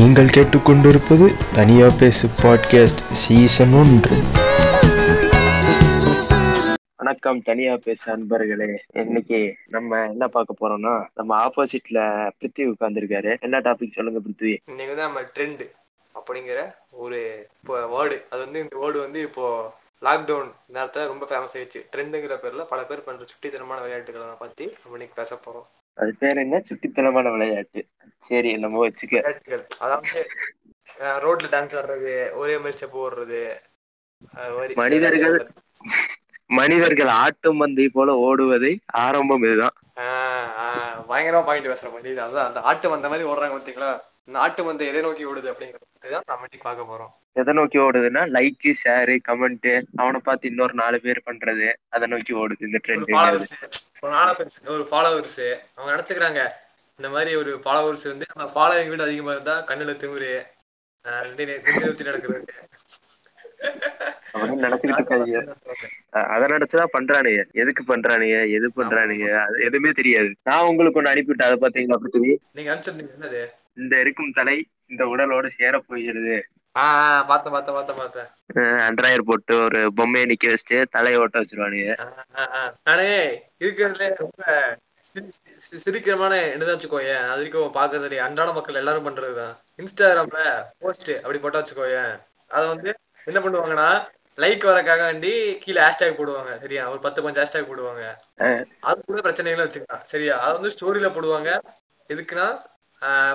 நீங்கள் கேட்டுக்கொண்டிருப்பது தனியா பேசு பாட்காஸ்ட் சீசன் ஒன்று. வணக்கம் தனியா பேச அன்பர்களே. இன்னைக்கு நம்ம என்ன பார்க்க போறோம்னா நம்ம ஆப்போசிட்ல பிருத்வி உட்கார்ந்துருக்காரு. என்ன டாபிக் சொல்லுங்க பிருத்வி இன்னைக்கு வந்து நம்ம ட்ரெண்ட் அப்படிங்கிற ஒரு இப்போ வேர்டு அது வந்து இந்த வேர்டு வந்து இப்போ லாக்டவுன் நேரத்தில் ரொம்ப ஃபேமஸ் ஆயிடுச்சு. ட்ரெண்டுங்கிற பேர்ல பல பேர் பண்ற சுட்டித்தனமான விளையாட்டுகளை பத்தி நம்ம இன்னைக்கு பேச போறோம். அது பேர் என்ன? சுட்டித்தனமான விளையாட்டு. சரி நம்ம வச்சுக்க. அதாவது ரோட்ல டான்ஸ் ஆடுறது ஒரே மாதிரி செப்பு ஓடுறது மனிதர்கள். மனிதர்கள் ஆட்டும் பந்தை போல ஓடுவதை ஆரம்பம் இதுதான். பயங்கரமா பாயிண்ட் பேசுற மாதிரி அதான் அந்த ஆட்டு வந்த மாதிரி ஓடுறாங்க பார்த்தீங்களா? இந்த ஆட்டு வந்து எதை நோக்கி ஓடுது அப்படிங்கிறது தான் நம்ம இன்னைக்கு பார்க்க போறோம். எதை நோக்கி ஓடுதுன்னா லைக் ஷேரு கமெண்ட் அவனை பார்த்து இன்னொரு நாலு பேர் பண்றது அதை நோக்கி ஓடுது இந்த ட்ரெண்ட் ஒரு ஃபாலோவர்ஸ் ஒரு ஃபாலோவர்ஸ் அவங்க நினைச்சுக்கிறாங்க இந்த மாதிரி ஒரு ஃபாலோவர்ஸ் வந்து நம்ம ஃபாலோவிங் விட அதிகமா இருந்தா கண்ணுல திமுரு. ஆஹ் ரெண்டு நெ- நெஞ்சு ஊத்தி நடக்கிறது. அப்படின்னு நினைச்சுக்கிட்டு இருக்காங்க அ- அதை நினைச்சுதான் பண்றானுங்க. எதுக்கு பண்றானுங்க? எது பண்றானுங்க? அது எதுவுமே தெரியாது. நான் உங்களுக்கு ஒண்ணு அனுப்பிவிட்டேன். அதை பாத்தீங்களா பிருத்திவி நீங்க அனுப்பிச்சிருந்தீங்க என்னது? இந்த இருக்கும் தலை இந்த உடலோடு சேர போகிறது. பார்த்தேன் பார்த்தேன் பார்த்தேன் பார்த்தேன். அண்ட்ராயர் போட்டு ஒரு பொம்மையை நிக்க வச்சுட்டு தலையை ஓட்ட வச்சிருவானுங்க. நானே இருக்கிறதுல ரொம்ப சிரிக்கிறமான என்னதான் வச்சுக்கோயேன் அது வரைக்கும் பாக்குறது அன்றாட மக்கள் எல்லாரும் பண்றதுதான். இன்ஸ்டாகிராம்ல போஸ்ட் அப்படி போட்டா வச்சுக்கோயேன். அதை வந்து என்ன பண்ணுவாங்கன்னா லைக் வரக்காக வேண்டி கீழே ஹேஷ்டேக் போடுவாங்க சரியா? ஒரு பத்து பஞ்சு ஹேஷ்டேக் போடுவாங்க. அது கூட பிரச்சனைகளை வச்சுக்கலாம் சரியா? அது வந்து ஸ்டோரியில போடுவாங்க. எதுக்குன்னா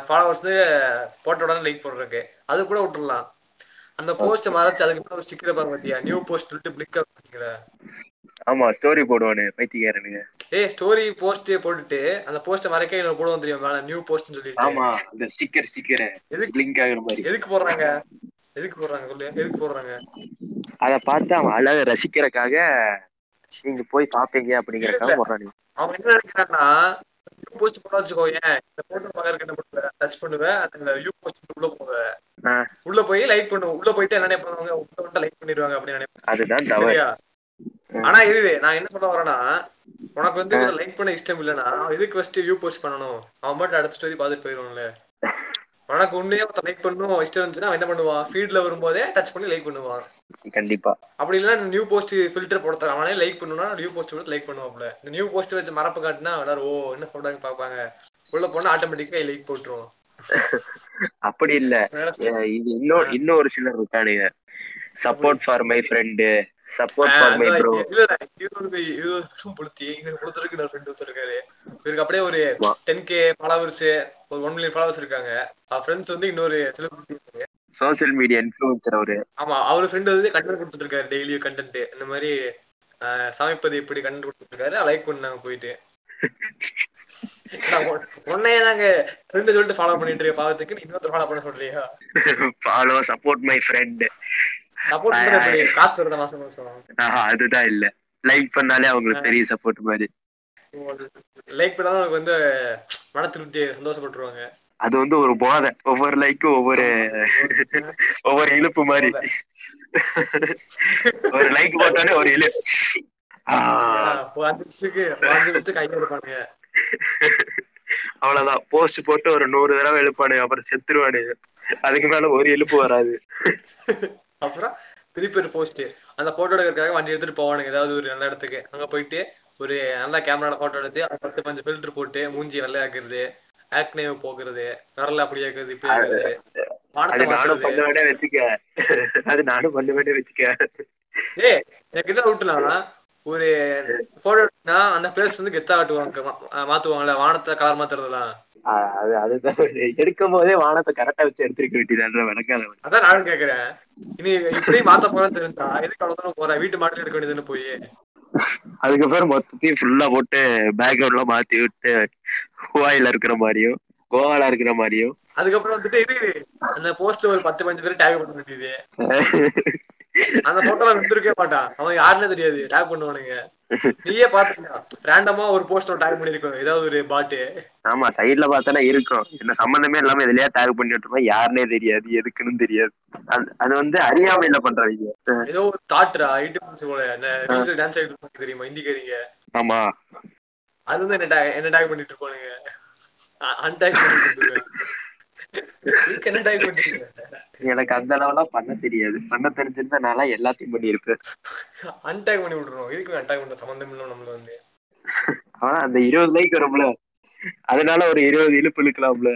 ஃபாலோவர்ஸ் போட்ட உடனே லைக் போடுறதுக்கு. அது கூட விட்டுறலாம். அந்த போஸ்ட் மறைச்சு அதுக்கு ஒரு ஸ்டிக்கர் பாருங்க பாத்தியா? நியூ போஸ்ட் பிளிக் பார்த்தீங்களா ஆமா ஸ்டோரி போடுவானு பைத்தியக்காரனுங்க. ஏய் ஸ்டோரி போஸ்ட் போட்டுட்டு அந்த போஸ்ட் மறைக்க இன்னொரு போடுவோம் தெரியும் மேல நியூ போஸ்ட் சொல்லிட்டு. ஆமா இந்த ஸ்டிக்கர் ஸ்டிக்கர் எதுக்கு? லிங்க் ஆகுற மாதிரி. எதுக்கு போடுறாங்க? எதுக்கு போடுறாங்க சொல்லு எதுக்கு போடுறாங்க? அதை பார்த்து அவன் அழக ரசிக்கிறக்காக நீங்க போய் பாப்பீங்க அப்படிங்கறக்காக போடுறானுங்க. அவன் என்ன நினைக்கிறான்னா போஸ்ட் போட்டா வச்சுக்கோயேன் இந்த போட்டோ பாக்கறதுக்கு என்ன பண்ணுவேன் டச் பண்ணுவேன் அந்த நியூ போஸ்ட் உள்ள போவேன் உள்ள போய் லைக் பண்ணுவோம் உள்ள போயிட்டு என்ன நினைப்பாங்க உள்ள லைக் பண்ணிடுவாங்க அப்படின்னு நினைப்பாங்க அதுதான் சரியா? ஆனா இரு நான் என்ன சொல்ல வரேன்னா உனக்கு வந்து லைக் பண்ண இஷ்டம் இல்லைன்னா அவன் எதுக்கு ஃபர்ஸ்ட் வியூ போஸ்ட் பண்ணணும். அவன் மட்டும் அடுத்த ஸ்டோரி பார்த்துட்டு போயிடுவான்ல. உனக்கு உண்மையா லைக் பண்ணணும் இஷ்டம் இருந்துச்சுன்னா அவன் என்ன பண்ணுவான்? ஃபீட்ல வரும்போதே டச் பண்ணி லைக் பண்ணுவான். கண்டிப்பா. அப்படி இல்லைன்னா நியூ போஸ்ட் ஃபில்டர் போட அவனே லைக் பண்ணணும்னா நியூ போஸ்ட் கூட லைக் பண்ணுவாப்ல இந்த நியூ போஸ்ட் வச்சு மரப்பு காட்டினா எல்லாரும் ஓ என்ன சொல்றாங்க பார்ப்பாங்க. உள்ள போனா ஆட்டோமேட்டிக்கா லைக் போட்டுருவோம் அப்படி இல்ல. இது இன்னும் இன்னும் ஒரு சிலர் இருக்கானுங்க. Support for my friend support for my bro இவருக்கு அப்படியே ஒரு டென் கே ஃபாலோவர்ஸ் ஒரு ஒன் மில்லியன் ஃபாலோவர்ஸ் இருக்காங்க. ஃப்ரெண்ட்ஸ் வந்து இன்னொரு. சோசியல் மீடியா இன்ஃபுளுசர் அவரு. ஆமா அவர் ஃப்ரெண்ட் வந்து கண்டென்ட் கொடுத்துட்டு இருக்காரு டெய்லி கண்டென்ட் இந்த மாதிரி சமைப்பது எப்படி கண்டென்ட் கொடுத்துட்டு இருக்காரு லைக் பண்ணாங்க போயிட்டு. உன்னையே நாங்க ஃப்ரெண்டு சொல்லிட்டு ஃபாலோ பண்ணிட்டு இருக்க பாவத்துக்கு இன்னொருத்தர் ஃபாலோ பண்ண சொல்றியா? ஃபாலோ சப்போர்ட் மை ஃப்ரெண்ட் அதுதான் இல்ல. லைக் பண்ணாலே அவங்களுக்கு பெரிய சப்போர்ட் மாதிரி. லைக் பண்ணாலும் உனக்கு வந்து மன திருப்தி சந்தோஷப்பட்டுருவாங்க. அது வந்து ஒரு போதை. ஒவ்வொரு லைக்கும் ஒவ்வொரு ஒவ்வொரு இழுப்பு மாதிரி. ஒரு லைக் போட்டாலே ஒரு இழு. அவ்வளவுதான். போஸ்ட் போட்டு ஒரு நூறு தடவை எழுப்பானுங்க அப்புறம் செத்துருவானுங்க. அதுக்கு மேல ஒரு எழுப்பு வராது. அப்புறம் திருப்பி ஒரு போஸ்ட் அந்த போட்டோ எடுக்கிறதுக்காக வண்டி எடுத்துட்டு போவானுங்க ஏதாவது ஒரு நல்ல இடத்துக்கு. அங்க போயிட்டு ஒரு நல்ல கேமரால போட்டோ எடுத்து அது பத்து பஞ்சு ஃபில்டர் போட்டு மூஞ்சி வெள்ளையாக்குறது ஆக்னே போக்குறது விரல அப்படி ஆக்குறது இப்படி ஆக்குறது அது நானும் பண்ணுவேனே வச்சுக்க. அது நானும் பண்ணுவேனே வச்சுக்க. ஏய் எனக்கு என்ன விட்டுனா ஒரு போட்டோ எடுத்தா அந்த பிளேஸ் வந்து கெத்தா காட்டுவாங்க மா- மாத்துவாங்கல்ல வானத்தை கலர் மாத்துறதுலாம் அது அதுதான் எடுக்கும் போதே வானத்தை கரெக்டா வச்சு எடுத்திருக்க வேண்டியதான்ற விளக்காத அதான் நானும் கேக்குறேன். இனி இப்படி மாத்த போறேன்னு தெரிஞ்சா எதுக்கு அவ்வளவு போற? வீட்டு மாட்டில் எடுக்க வேண்டியதுன்னு போய்? அதுக்கப்புறம் மொத்தத்தையும் ஃபுல்லா போட்டு பேக்ரவுண்ட்லாம் மாத்தி விட்டு ஹுவாயில இருக்கிற மாதிரியும் கோவால இருக்கிற மாதிரியும். அதுக்கப்புறம் வந்துட்டு இது அந்த போஸ்ட்ல ஒரு பத்து பஞ்சு பேர் டேக் பண்ண வேண்டியது அந்த போட்டோல விட்டுருக்கே மாட்டான். அவன் யாருன்னே தெரியாது. டேக் பண்ணுவானுங்க. நீயே பாத்துக்கலாம் ரேண்டமா ஒரு போஸ்டர் டேக் பண்ணிருக்கோம். ஏதாவது ஒரு பாட்டு ஆமா சைடுல பார்த்தானே இருக்கும். என்ன சம்பந்தமே இல்லாம இதுலயே டேக் பண்ணி விட்டுருப்போம் யாருனே தெரியாது. எதுக்குன்னு தெரியாது. அது- வந்து அறியாமையில பண்றவங்க ஏதோ ஒரு தாட்ரா ஐட்டு போல. டான்ஸ் இருப்பாங்க தெரியுமா ஹிந்திக்காரிங்க? ஆமா. அது வந்து என்ன டேக் பண்ணிட்டு இருப்பானுங்க? அன்டேக் பண்ணிட்டு எனக்கு அந்த அளவுலாம் பண்ண தெரியாது. பண்ண தெரிஞ்சிருந்தா நான் எல்லாத்தையும் பண்ணியிருப்பேன். அன்டாக் பண்ணி விட்டுறோம் இதுக்கு அன்டாக் பண்ற சம்பந்தம் இல்லை நம்மள வந்து. ஆனா அந்த இருபது லைக் வரும்ல. அதனால ஒரு இருபது இழுப்பு இழுக்கலாம்ல.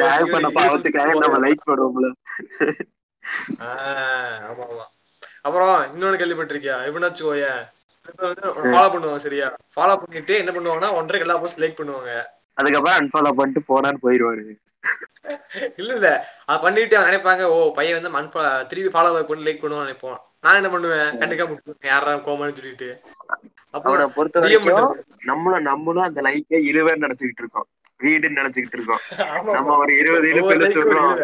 டேக் பண்ண பாவத்துக்காக நம்ம லைக் பண்ணுவோம்ல. ஆமா ஆமா. அப்புறம் இன்னொன்னு கேள்விப்பட்டிருக்கியா? எப்படின்னா வந்து ஃபாலோ பண்ணுவாங்க சரியா? ஃபாலோ பண்ணிட்டு என்ன பண்ணுவாங்கன்னா ஒன்றரை எல்லா போஸ்ட் லைக் பண்ணுவாங்க. அதுக்கப்புறம் அன்ஃபாலோ பண்ணிட்டு போனான்னு போயிருவாரு. இல்ல இல்ல. அது பண்ணிட்டு நினைப்பாங்க ஓ பையன் வந்து மண் திருப்பி ஃபாலோ பண்ணி லைக் பண்ணுவான்னு நினைப்போம் நான் என்ன பண்ணுவேன்? கண்டுக்காம விட்டுருவேன். யாரா கோமான்னு சொல்லிட்டு. அவனை பொறுத்த வரைக்கும். நம்மளும் நம்மளும் அந்த லைக்கை இழுவேன்னு நினைச்சுக்கிட்டு இருக்கோம். வீடுன்னு நினைச்சுக்கிட்டு இருக்கோம். நம்ம ஒரு இருபது இழுப்பு இழுத்துடுறோம்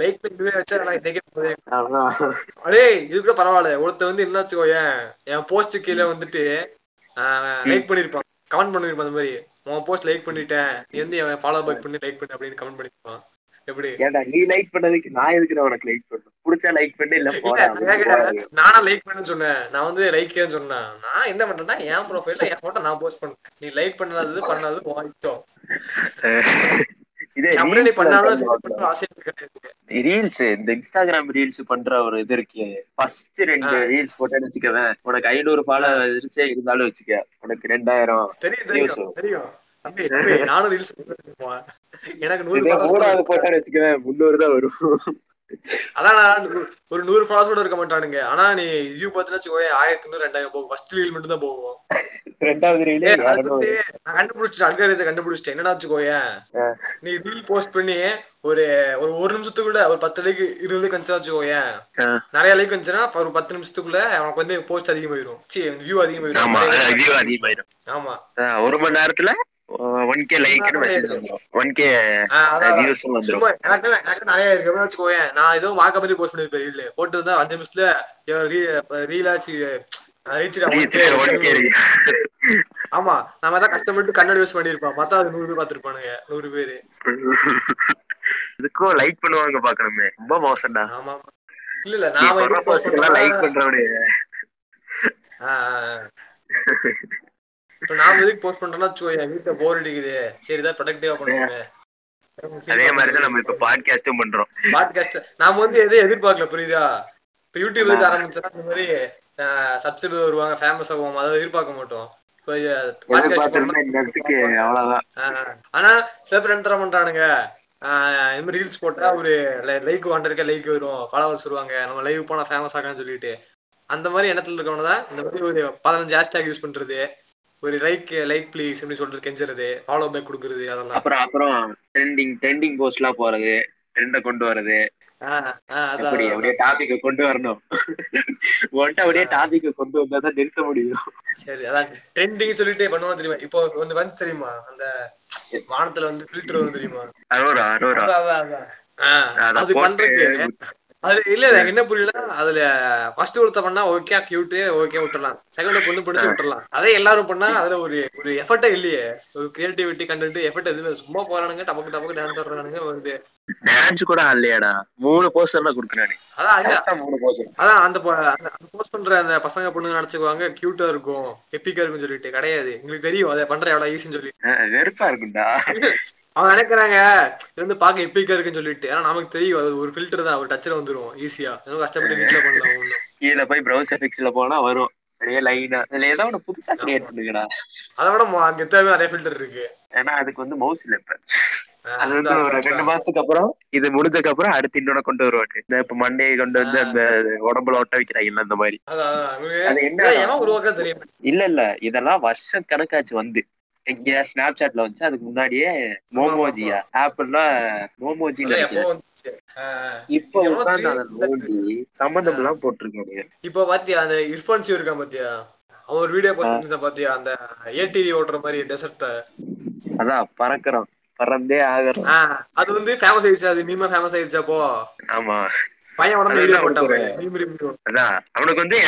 லைக். அடே இது கூட பரவாயில்ல. ஒருத்தர் வந்து என்ன வச்சுக்கோயேன். என் போஸ்ட் கீழே வந்துட்டு லைக் பண்ணிருப்பான். கமெண்ட் பண்ணிருப்பான் அந்த மாதிரி உன் போஸ்ட் லைக் பண்ணிட்டேன். நீ வந்து என் ஃபாலோ பேக் பண்ணி லைக் பண்ணு அப்படின்னு கமெண்ட் பண்ணிருப்பான். எப்படி? ஏன்டா நீ லைக் பண்ணதுக்கு நான் எதுக்கு உனக்கு லைக் பண்ணணும்? புடிச்சா லைக் பண்ணு இல்ல நான் லைக் பண்ணேன்னு சொன்னேன். நான் வந்து லைக்கேன்னு சொன்னேன்? நான் என்ன பண்றேன்னா என் ப்ரொஃபைல்ல என் போட்டோ நான் போஸ்ட் பண்ணேன் நீ லைக் பண்ணாதது பண்ணாதது வாங்கிட்டோம் இதே பண்ணாலும் அவசியம் கிடையாது. ரீல்ஸ் இந்த இன்ஸ்டாகிராம் ரீல்ஸ் பண்ற ஒரு இது இருக்கு. ஃபர்ஸ்ட் ரெண்டு ரீல்ஸ் போட்டேன்னு வச்சுக்கவேன். உனக்கு ஐநூறு ஃபாலோவர்ஸே இருந்தாலும் வச்சுக்க. உனக்கு ரெண்டாயிரம் தெரியும் எனக்கு நூறு போட்டேன்னு வச்சுக்கவேன் முந்நூறு தான் வரும். அதான் ஒரு நூறு ஃபாலோஸ் கூட இருக்க மாட்டானுங்க. ஆனா நீ வியூ வச்சுக்கோயே ஆயிரத்தி நூறு ரெண்டாயிரம் போகும். ஃபர்ஸ்ட் ரீல் மட்டும் தான் போகும். ரெண்டாவது ரீலே நான் கண்டுபிடிச்சிட்டேன். அல்காரியத்தை கண்டுபிடிச்சிட்டேன். என்னடா வச்சுக்கோயேன். நீ ரீல் போஸ்ட் பண்ணி ஒரு ஒரு ஒரு நிமிஷத்துக்குள்ள ஒரு பத்து லைக் இருபது கணிச்சா வச்சுக்கோயேன் நிறைய லைக் வந்துச்சுன்னா ஒரு பத்து நிமிஷத்துக்குள்ள அவனுக்கு வந்து போஸ்ட் அதிகமாயிரும். சி வியூ அதிகமாயிரும். ஆமா ஒரு மணி நேரத்துல? One K like one K views வந்துரும். எனக்கு எனக்கு நிறைய இருக்கு. வச்சுக்கோயேன் நான் ஏதோ வாக்க மாதிரி போஸ்ட் பண்ணிருப்பேன் ரீல் போட்டு இருந்தா அஞ்சு நிமிஷத்துல ரீலாச்சு ஆமா நம்ம தான் கஷ்டப்பட்டு கண்ணாடி யூஸ் பண்ணிருப்போம் மத்தா அது நூறு பேர் பாத்துருப்பானுங்க நூறு பேரு. இதுக்கும் லைக் பண்ணுவாங்க பாக்கணுமே ரொம்ப மோசம்டா. ஆமா. இல்ல இல்ல நீ நான் சொல்ற வந்து post போஸ்ட் லைக் பண்றவனே. இப்ப நாம எதுக்கு போஸ்ட் பண்றோம்னா வச்சுக்கோயேன் வீட்டுல போர் அடிக்குது. சரி இதான் ப்ரொடக்டிவா பண்ணுவோமே. அதே மாதிரிதான் நம்ம இப்ப பாட்காஸ்டும் பண்றோம். பாட்காஸ்ட் நாம வந்து எதையும் எதிர்பார்க்கல புரியுதா? இப்ப யூடியூப்ல இருந்து ஆரம்பிச்சா இந்த மாதிரி சப்ஸ்கிரைபர் வருவாங்க ஃபேமஸ் ஆகுவோம் அதை எதிர்பார்க்க மாட்டோம். ஆனா சில பேர் என்ன பண்றானுங்க? இந்த மாதிரி ரீல்ஸ் போட்டா ஒரு லைக் வாண்டிருக்க லைக் வரும் ஃபாலோவர்ஸ் வருவாங்க நம்ம லைவ் போனா ஃபேமஸ் ஆகலாம்னு சொல்லிட்டு. அந்த மாதிரி இடத்துல இருக்கவங்க தான் இந்த மாதிரி ஒரு பதினஞ்சு ஹேஷ்டேக் யூஸ் பண்றது. ஒரு லைக் லைக் ப்ளீஸ் எப்படி சொல்றது கெஞ்சுறது ஃபாலோ பேக் கொடுக்குறது அதெல்லாம். அப்புறம் அப்புறம் ட்ரெண்டிங் ட்ரெண்டிங் போஸ்ட் எல்லாம் போறது ட்ரெண்ட கொண்டு வர்றது. அப்படி. அப்படியே டாபிக்க கொண்டு வரணும். உன்கிட்ட அப்படியே டாபிக்க கொண்டு வந்தா தான் நிறுத்த முடியும். சரி அதான். ட்ரெண்டிங் சொல்லிட்டு பண்ணுவோம் தெரியுமா? இப்போ ஒன்று வந்து தெரியுமா? அந்த வானத்துல வந்து ஃபில்டர் வரும் தெரியுமா? அரோரா அரோரா. அத பண்றதுக்கு. அது இல்ல எனக்கு என்ன புரியல அதுல ஃபர்ஸ்ட் ஒருத்த பண்ணா ஓகே கியூட் ஓகே விட்டுறலாம். செகண்ட் பொண்ணு பிடிச்சு விட்டுறலாம். அதே எல்லாரும் பண்ணா அதுல ஒரு ஒரு எஃபர்ட்டே இல்லையே. ஒரு கிரியேட்டிவிட்டி கண்டென்ட் எஃபர்ட் எதுவுமே சும்மா போறானுங்க டபக்கு டபக்கு டான்ஸ் ஆடுறானுங்க வந்து டான்ஸ் கூட இல்லையாடா மூணு போஸ்டர் தான் கொடுக்குறானு அதான் மூணு போஸ்டர் அதான் அந்த போஸ்ட் பண்ற அந்த பசங்க பொண்ணுங்க நினைச்சுக்குவாங்க கியூட்டா இருக்கும் எப்பிக்கா இருக்கும்னு சொல்லிட்டு. கிடையாது. உங்களுக்கு தெரியும் அதை பண்ற எவ்வளவு ஈஸின்னு சொல்லி வெறுப்பா இருக்கும்டா. அவங்க நினைக்கிறாங்க இது வந்து பார்க்க எப்பிக்கா இருக்குன்னு சொல்லிட்டு. ஆனா நமக்கு தெரியும் அது ஒரு ஃபில்டர் தான் ஒரு டச்சில் வந்துரும் ஈஸியா இன்னும் கஷ்டப்பட்டு வீட்டுல பண்ணலாம் ஒண்ணும். கீழே போய் ப்ரௌசர் எஃபெக்ட்ஸ்ல போனா வரும். அப்படியே லைனா இதுல ஏதோ ஒண்ணு புதுசா கிரியேட் பண்ணுங்கடா. அதை விட அங்க தேவை நிறைய ஃபில்டர் இருக்கு. ஏன்னா அதுக்கு வந்து மவுஸ் இல்ல இப்ப. அது வந்து ஒரு ரெண்டு. மாசத்துக்கு அப்புறம் இது முடிஞ்சதுக்கு அப்புறம் அடுத்து இன்னொன்னு கொண்டு வருவாங்க. இந்த இப்ப மண்டே கொண்டு வந்து அந்த உடம்புல ஒட்ட வைக்கிறாங்கல்ல அந்த மாதிரி. அது என்ன? உருவாக்க தெரியும் இல்ல இல்ல. இதெல்லாம் வருஷம் கணக்காச்சு வந்து. இங்க ஸ்னாப் சாட்ல வந்து அதுக்கு முன்னாடியே மோமோஜியா ஆப்பிள்ல மோமோஜி இப்ப உட்கார்ந்து சம்பந்தம் எல்லாம் போட்டிருக்காங்க இப்ப பாத்தியா அந்த இர்ஃபான் சிவ் இருக்கான் பாத்தியா? அவன் ஒரு வீடியோ போஸ்ட் பண்ணிருந்தான் பாத்தியா? அந்த ஏடிவி ஓட்டுற மாதிரி டெசர்ட் அதான் பறக்குறோம் பறந்தே ஆகுறோம் ஆஹ் அது வந்து ஃபேமஸ் ஆயிடுச்சு அது மீமா ஃபேமஸ் ஆயிடுச்சு அப்போ. ஆமா. பையன் உடனே அதுதான் வீடியோ அவனுக்கு போட்டான் அதான் அவனுக்கு வந்து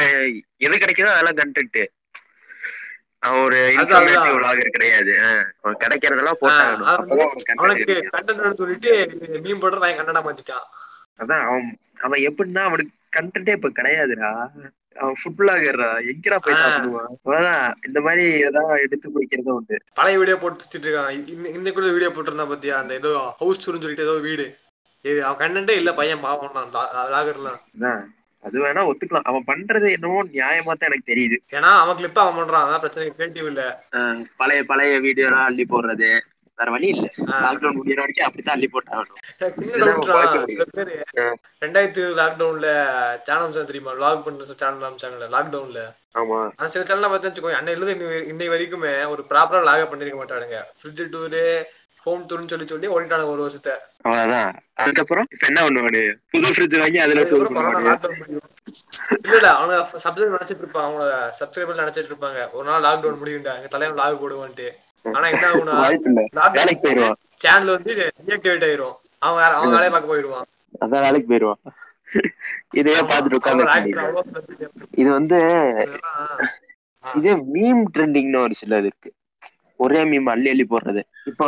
எது கிடைக்குதோ அதெல்லாம் கண்டென்ட் அவன் ஒரு இன்ஃபர்மேட்டிவ் vlogger கிடையாது. அவன் கிடைக்கிறதெல்லாம் அப்பதான் அவனுக்கு. கண்டென்ட் சொல்லிட்டு மீம் போடுற பையன் கண்டனா மாத்திட்டான். அதான் அவன் அவன் எப்படின்னா அவனுக்கு கண்டென்ட்டே இப்ப கிடையாதுடா. அவன் ஃபுட் பிளாகர்ரா எங்கடா போய். சாப்பிடுவான் அதான் இந்த மாதிரி ஏதாவது எடுத்து குடிக்கிறதும் உண்டு. பழைய வீடியோ போட்டு சுத்திட்டு இருக்கான். இன்ன- இன்னைக்குள்ள வீடியோ போட்டிருந்தா பாத்தியா? அந்த ஏதோ ஹவுஸ் டூர்னு சொல்லிட்டு ஏதோ வீடு. இது அவன் கண்டே இல்ல பையன் பாவம் அதான். அது வேணா ஒத்துக்கலாம். அவன் பண்றது என்னவோ நியாயமா தான் எனக்கு தெரியுது. ஏன்னா அவன் கிளிப்பா அவன் பண்றான். அதான் பிரச்சனை. கிரியேட்டிவ் இல்ல. பழைய பழைய வீடியோலாம் அள்ளி போடுறது. வேற வழி இல்ல. லாக்டவுன் முடியிற வரைக்கும் அப்படித்தான் அள்ளி போட்டாகணும். ரெண்டாயிரத்தி லாக்டவுன்ல சேனல் தெரியுமா? லாக் பண்ற சேனல் அமைச்சாங்கல்ல லாக்டவுன்ல ஆமா. சில சேனல் பார்த்து வச்சுக்கோ அன்னையில இருந்து இன்னை வரைக்குமே ஒரு ப்ராப்பரா லாக பண்ணிருக்க மாட்டானுங்க. ஃப்ரிட்ஜ் டூரு ஹோம் டூர்னு சொல்லி சொல்லி ஓடிட்டானுங்க ஒரு வருஷத்தை. அவ்வளவுதான். அதுக்கப்புறம் என்ன பண்ணுவானு புது ஃப்ரிட்ஜ் வாங்கி அதுல இல்ல அவங்க சப்ஸ்கிரைபர் நினைச்சிட்டு இருப்பாங்க அவங்க சப்ஸ்கிரைபர் நினைச்சிட்டு இருப்பாங்க. ஒரு நாள் லாக்டவுன் முடியும்டா எங்க தலைவன் லாக் போடுவான்ட்டு. ஆனா என்ன ஆகும்னா போயிருவான். சேனல் வந்து டீஆக்டிவேட் ஆயிரும். அவன் வேற அவன் வேலையை பார்க்க போயிடுவான் அதான் வேலைக்கு போயிருவான். இதையே பாத்துட்டு உட்காந்து இது வந்து இது மீம் ட்ரெண்டிங்னு ஒரு சிலது இருக்கு. ஒரே மீம் அள்ளி அள்ளி போடுறது. இப்போ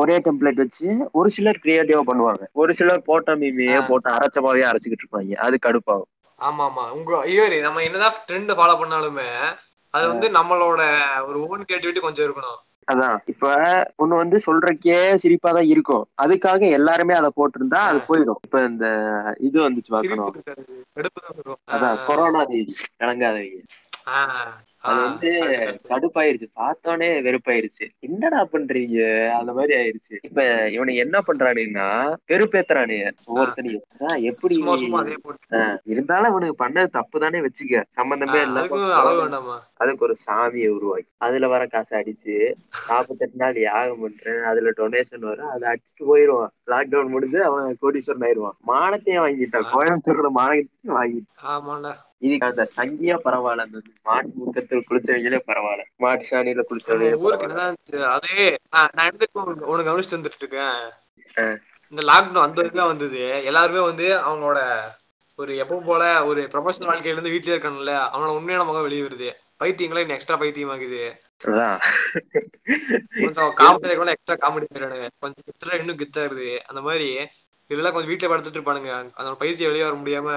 ஒரே டெம்ப்ளேட் வச்சு? ஒரு சிலர் கிரியேட்டிவா பண்ணுவாங்க. ஒரு சிலர் போட்ட மீமையே. போட்டு அரைச்சமாவே அரைச்சிக்கிட்டு இருப்பாங்க. அது கடுப்பாகும். ஆமா ஆமா. உங்க இவரு நம்ம என்னதான் ட்ரெண்ட் ஃபாலோ பண்ணாலுமே அது வந்து நம்மளோட ஒரு ஓன் கிரியேட்டிவிட்டி கொஞ்சம் இருக்கணும். அதான். இப்ப ஒண்ணு வந்து சொல்றக்கே சிரிப்பா தான் இருக்கும். அதுக்காக எல்லாருமே அதை போட்டிருந்தா அது போயிடும். இப்ப இந்த இது வந்துச்சு இருக்கும் அதான் கொரோனா ஆ, அது வந்து. கடுப்பாயிருச்சு. பார்த்தோன்னே வெறுப்பாயிருச்சு. என்னடா பண்றீங்க? அந்த மாதிரி ஆயிருச்சு. இப்ப இவனுக்கு என்ன பண்றானுங்கன்னா வெறுப்பேத்துறானுங்க ஒவ்வொருத்தனையும். அதான் எப்படி? இருந்தாலும் அவனுக்கு பண்ணது தப்பு தானே வச்சுக்க. சம்பந்தமே வேண்டாமா? அதுக்கு ஒரு சாமியை உருவாக்கி. அதுல வர காசை அடிச்சு நாற்பத்தெட்டு நாள் யாகம் பண்றேன். அதுல டொனேஷன் வரும். அதை அடிச்சுட்டு போயிருவான். லாக்டவுன் முடிஞ்சு அவன் கோடீஸ்வரன் ஆயிருவான். மானத்தையும் வாங்கிட்டான். கோயம்புத்தூர்ல மானத்தையும் வாங்கிட்டான் இதுக்கு அந்த சங்கியா பரவாயில்ல. அந்த மாட்டு முத்தத்தில் குளிச்சவங்களே பரவாயில்ல. மாட்டு சாணியில குளிச்சவங்களே? அதே நான் எடுத்துட்டு உனக்கு கவனிச்சு வந்துட்டு இருக்கேன். இந்த லாக்டவுன் அந்த இதுல வந்தது. எல்லாருமே வந்து அவங்களோட ஒரு எப்பவும் போல ஒரு ப்ரொஃபஷனல் வாழ்க்கையில இருந்து வீட்லயே இருக்கணும்ல அவனோட உண்மையான முகம் வெளியே வருது பைத்தியங்களே எக்ஸ்ட்ரா பைத்தியமாக்குது? கொஞ்சம் காமெடி கூட எக்ஸ்ட்ரா காமெடி பண்ணிடுறானுங்க கொஞ்சம் கித்தா இன்னும் கித்தாருது. அந்த மாதிரி இதெல்லாம் கொஞ்சம் வீட்டுல படுத்துட்டு இருப்பானுங்க. அந்த பைத்தியம் வெளியே வர முடியாம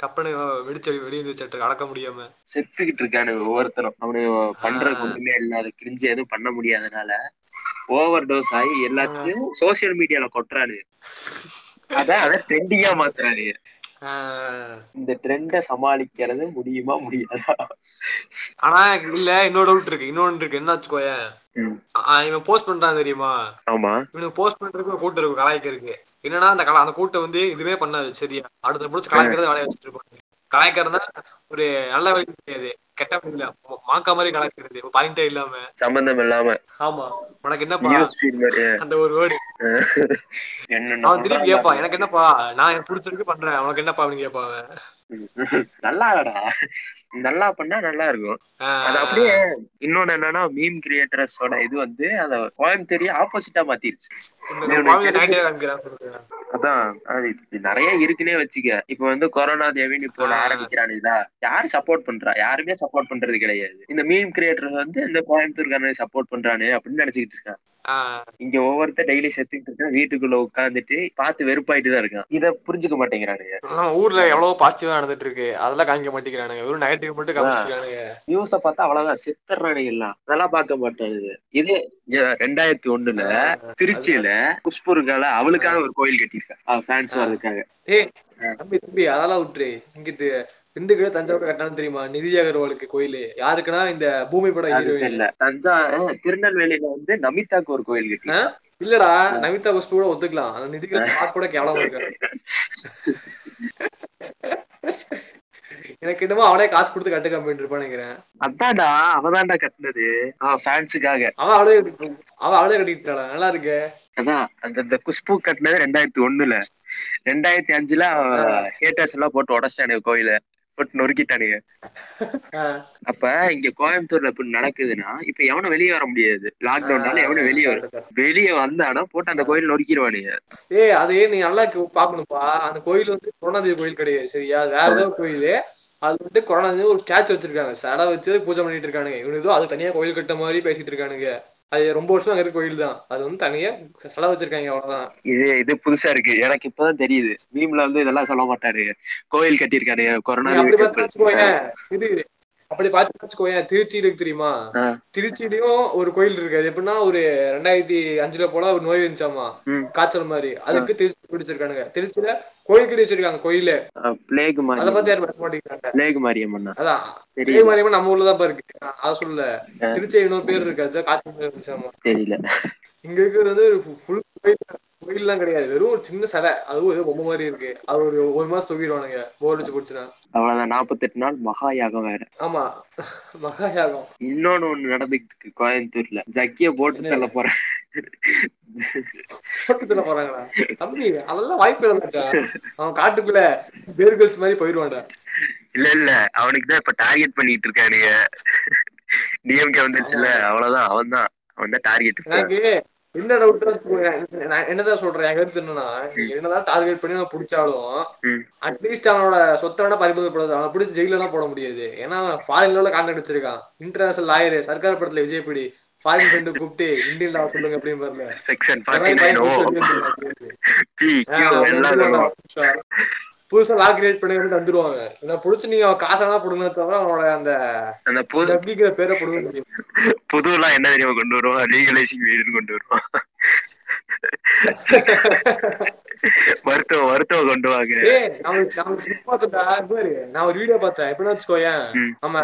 டப்புன்னு வெடிச்சு வெளியே வந்துச்சு அடக்க முடியாம. செத்துக்கிட்டு இருக்கானு ஒவ்வொருத்தரும். அவனு பண்றதுக்கு ஒண்ணுமே இல்லாத கிரிஞ்சு எதுவும் பண்ண முடியாதனால ஓவர் டோஸ் ஆகி எல்லாத்தையும் சோசியல் மீடியால கொட்டுறானு அதான் அதை ட்ரெண்டிங்கா மாத்துறானு இந்த ட்ரெண்ட சமாளிக்கிறது முடியுமா முடியாதா? ஆனா இல்ல இன்னொரு டவுட் இருக்கு. இன்னொன்னு இருக்கு. என்ன வச்சுக்கோயேன் இவன் போஸ்ட் பண்றான் தெரியுமா? ஆமா. இவனுக்கு போஸ்ட் பண்றதுக்கு ஒரு கூட்டம் இருக்கும் கலாய்க்கிறதுக்கு. என்னன்னா அந்த கலா அந்த கூட்டம் வந்து இதுவே பண்ணாது சரியா? அடுத்த முடிச்சு கலாய்க்கிறத வேலையை வச்சுட்டு இருப்பாங்க. கலாய்க்கிறதா ஒரு நல்ல வழி கிடையாது. கெட்ட வழி இல்ல. மாக்கா மாதிரி கலாய்க்கிறது. பாயிண்டே இல்லாம. சம்பந்தம் இல்லாம. ஆமா. உனக்கு என்னப்பா? அந்த ஒரு வேர்டு அவன் திருப்பி. கேட்பான் எனக்கு என்னப்பா? நான் பிடிச்சிருக்கு பண்றேன். உனக்கு என்னப்பா? அப்படின்னு கேட்பான். நல்லா இல்லடா நல்லா பண்ணா நல்லா இருக்கும் அது அப்படியே இன்னொன்னு என்னன்னா மீம் கிரியேட்டர்ஸோட இது வந்து அத கோயம்புத்தூரிய ஆப்போசிட்டா மாத்திருச்சு. அதான். நிறைய இருக்குன்னே வச்சுக்க. இப்ப வந்து கொரோனா தேவின்னு ஆ. ஆரம்பிக்கிறானுங்களா யாரு சப்போர்ட் பண்றா? யாருமே சப்போர்ட் பண்றது கிடையாது. இந்த மீம் கிரியேட்டர் வந்து இந்த கோயம்புத்தூர்காரனை சப்போர்ட் பண்றானு அப்படின்னு நினைச்சுக்கிட்டு இருக்கான். இங்க ஒவ்வொருத்தர் டெய்லி செத்துக்கிட்டு இருக்கான். வீட்டுக்குள்ள உட்காந்துட்டு பார்த்து வெறுப்பாயிட்டு தான் இருக்கான். இத புரிஞ்சுக்க மாட்டேங்கிறானுங்க. ஊர்ல எவ்வளவு பாசிட்டிவா நடந்துட்டு இருக்கு அதெல்லாம் காமிக்க மாட்டேங்கிறானுங்க. வெறும் நெகட்டிவ் மட்டும் காமிச்சிருக்கானுங்க. நியூஸ பார்த்தா அவ்வளவுதான். செத்துறானுங்க எல்லாம் அதெல்லாம் பார்க்க மாட்டானுங்க இது. ரெண்டாயிரத்தி ஒண்ணுல திருச்சியில குஷ்பு இருக்கால அவளுக்காக ஒரு கோயில் கட்டியிருக்கா அவ ஃபேன்ஸ் வர்றதுக்காக ஏய் தம்பி தம்பி அதெல்லாம் விட்டுரு. இங்க தி- திண்டுக்கல் தஞ்சாவூர் கட்டணம் தெரியுமா? நிதி அகர்வாலுக்கு கோயில். யாருக்குன்னா இந்த பூமி பட அது ஹீரோயின் தெரியல. தஞ்சா திருநெல்வேலியில வந்து நமிதாக்கு ஒரு கோயில் கட்டி இல்லடா நமிதா குஷ்பு கூட ஒத்துக்கலாம். அந்த நிதி கூட கேவலமா இருக்கு எனக்கு என்னமோ அவனே காசு கொடுத்து கட்டு கம்பிட்டு நினைக்கிறேன். அதான்டா அவதான்டா கட்டினது. அவன் ஃபேன்ஸுக்காக அவன் அவளே அவன் அவளே கட்டிக்கிட்டாளா நல்லா இருக்கு. அதான் அந்த இந்த குஷ்பு கட்டினது ரெண்டாயிரத்தி ஒண்ணுல. ரெண்டாயிரத்தி அஞ்சுல ஹேட்டர்ஸ் எல்லாம் போட்டு உடச்சிட்டானுங்க கோயில. போட்டு நொறுக்கிட்டானுங்க. அப்ப இங்க கோயம்புத்தூர்ல இப்படி நடக்குதுன்னா இப்ப எவனும் வெளியே வர முடியாது. லாக்டவுன்னால எவனும் வெளியே வர வெளியே வந்தானா போட்டு அந்த கோயில் நொறுக்கிடுவானுங்க ஏய் அது நீ நல்லா பாக்கணும்ப்பா. அந்த கோயில் வந்து கொரோனாதேவி கோயில் கிடையாது சரியா? வேற ஏதோ கோயில். அது வந்து கொரோனாதேவி ஒரு ஸ்டாச்சு வச்சிருக்காங்க. சடை வச்சு பூஜை பண்ணிட்டு இருக்கானுங்க. இவனு ஏதோ அது தனியா கோயில் கட்ட மாதிரி பேசிட்டு இருக்கானுங்க. அது ரொம்ப வருஷமா அங்க இருக்க கோயில் தான். அது வந்து தனியா செலவு வச்சிருக்காங்க அவ்வளவுதான். இது இது புதுசா இருக்கு. எனக்கு இப்பதான் தெரியுது. மீம்ல வந்து இதெல்லாம் சொல்ல மாட்டாரு. கோயில் கட்டியிருக்காரு. கொரோனா அப்படி பார்த்து வச்சுக்கோயேன் திருச்சி இருக்கு தெரியுமா? ஆ. திருச்சிலயும் ஒரு கோயில் இருக்கு. அது எப்படின்னா ஒரு ரெண்டாயிரத்தி அஞ்சுல போல ஒரு நோய் வந்துச்சாமா ம். காய்ச்சல் மாதிரி. அதுக்கு திருச்சி பிடிச்சிருக்கானுங்க திருச்சியில கோயில் கட்டி வச்சிருக்காங்க கோயில. பிளேக் அதை பத்தி யாரும் பேச மாட்டேங்கிறாங்க. பிளேக் மாரியம்மன்னா அதான். இதே மாதிரி நம்ம ஊர்ல தான் இருக்கு. அதை சொல்லல. திருச்சி இன்னொரு பேர் இருக்கு. அது காய்ச்சல் தெரியல. இங்க இருக்கிறது வந்து ஃபுல் கோயில். கோயில்லாம் கிடையாது. வெறும் ஒரு சின்ன சிலை அதுவும் ஏதோ பொம்மை மாதிரி இருக்கு. அது ஒரு ஒரு மாசம் தொங்கிடுவானுங்க போர் வச்சு போச்சுன்னா. அவ்வளவுதான். நாற்பத்தெட்டு நாள் மகா யாகம் வேற. ஆமா. மகா யாகம். இன்னொன்னு ஒண்ணு நடந்துகிட்டு இருக்கு கோயம்புத்தூர்ல. ஜக்கிய போட்டு தள்ள போறேன். பக்கத்துல போறாங்களா? தம்பி அதெல்லாம் வாய்ப்பு இல்லைச்சா அவன் காட்டுக்குள்ள பேர்கல்ஸ் மாதிரி போயிடுவான்டா இல்ல இல்ல. அவனுக்கு தான் இப்ப டார்கெட் பண்ணிட்டு இருக்கானுங்க. டிஎம்கே வந்துருச்சுல அவ்வளவுதான். அவன் தான் அவன் தான் டார்கெட் என்ன டவுட் நான் என்னதான் சொல்றேன்? என் கருத்து என்னன்னா என்னதான் டார்கெட் பண்ணி நான் பிடிச்சாலும். அட்லீஸ்ட் அவனோட சொத்தை வேணா பறிமுதல் அவனை பிடிச்சி ஜெயில எல்லாம் போட முடியாது. ஏன்னா ஃபாரின் லெவலில் கான்டாக்ட் வச்சிருக்கான். இன்டர்நேஷனல் லாயர் சர்க்கார் படத்துல விஜய் படி ஃபாரின் ஃப்ரெண்டு கூப்பிட்டு இந்தியன் லா சொல்லுங்க அப்படின்னு பாருங்க. செக்ஷன் நைன் எல்லாம் புதுசா. லா கிரியேட் பண்ணி வந்து வந்துருவாங்க என்ன புடிச்சு நீங்க அவன் காசெல்லாம் கொடுங்க தவிர அவனோட அந்த அந்த புது டப்பிங்கிற பேரை கொடுக்க முடியும் புதுலாம் என்ன தெரியுமா கொண்டு வருவான்? லீகலைசிங் வீடுன்னு கொண்டு வருவான். மருத்துவம் மருத்துவம் கொண்டு வாங்க. நான் ஒரு- நான் நான் வீடியோ பார்த்தேன். எப்படின்னு வச்சுக்கோயேன் ம். நம்ம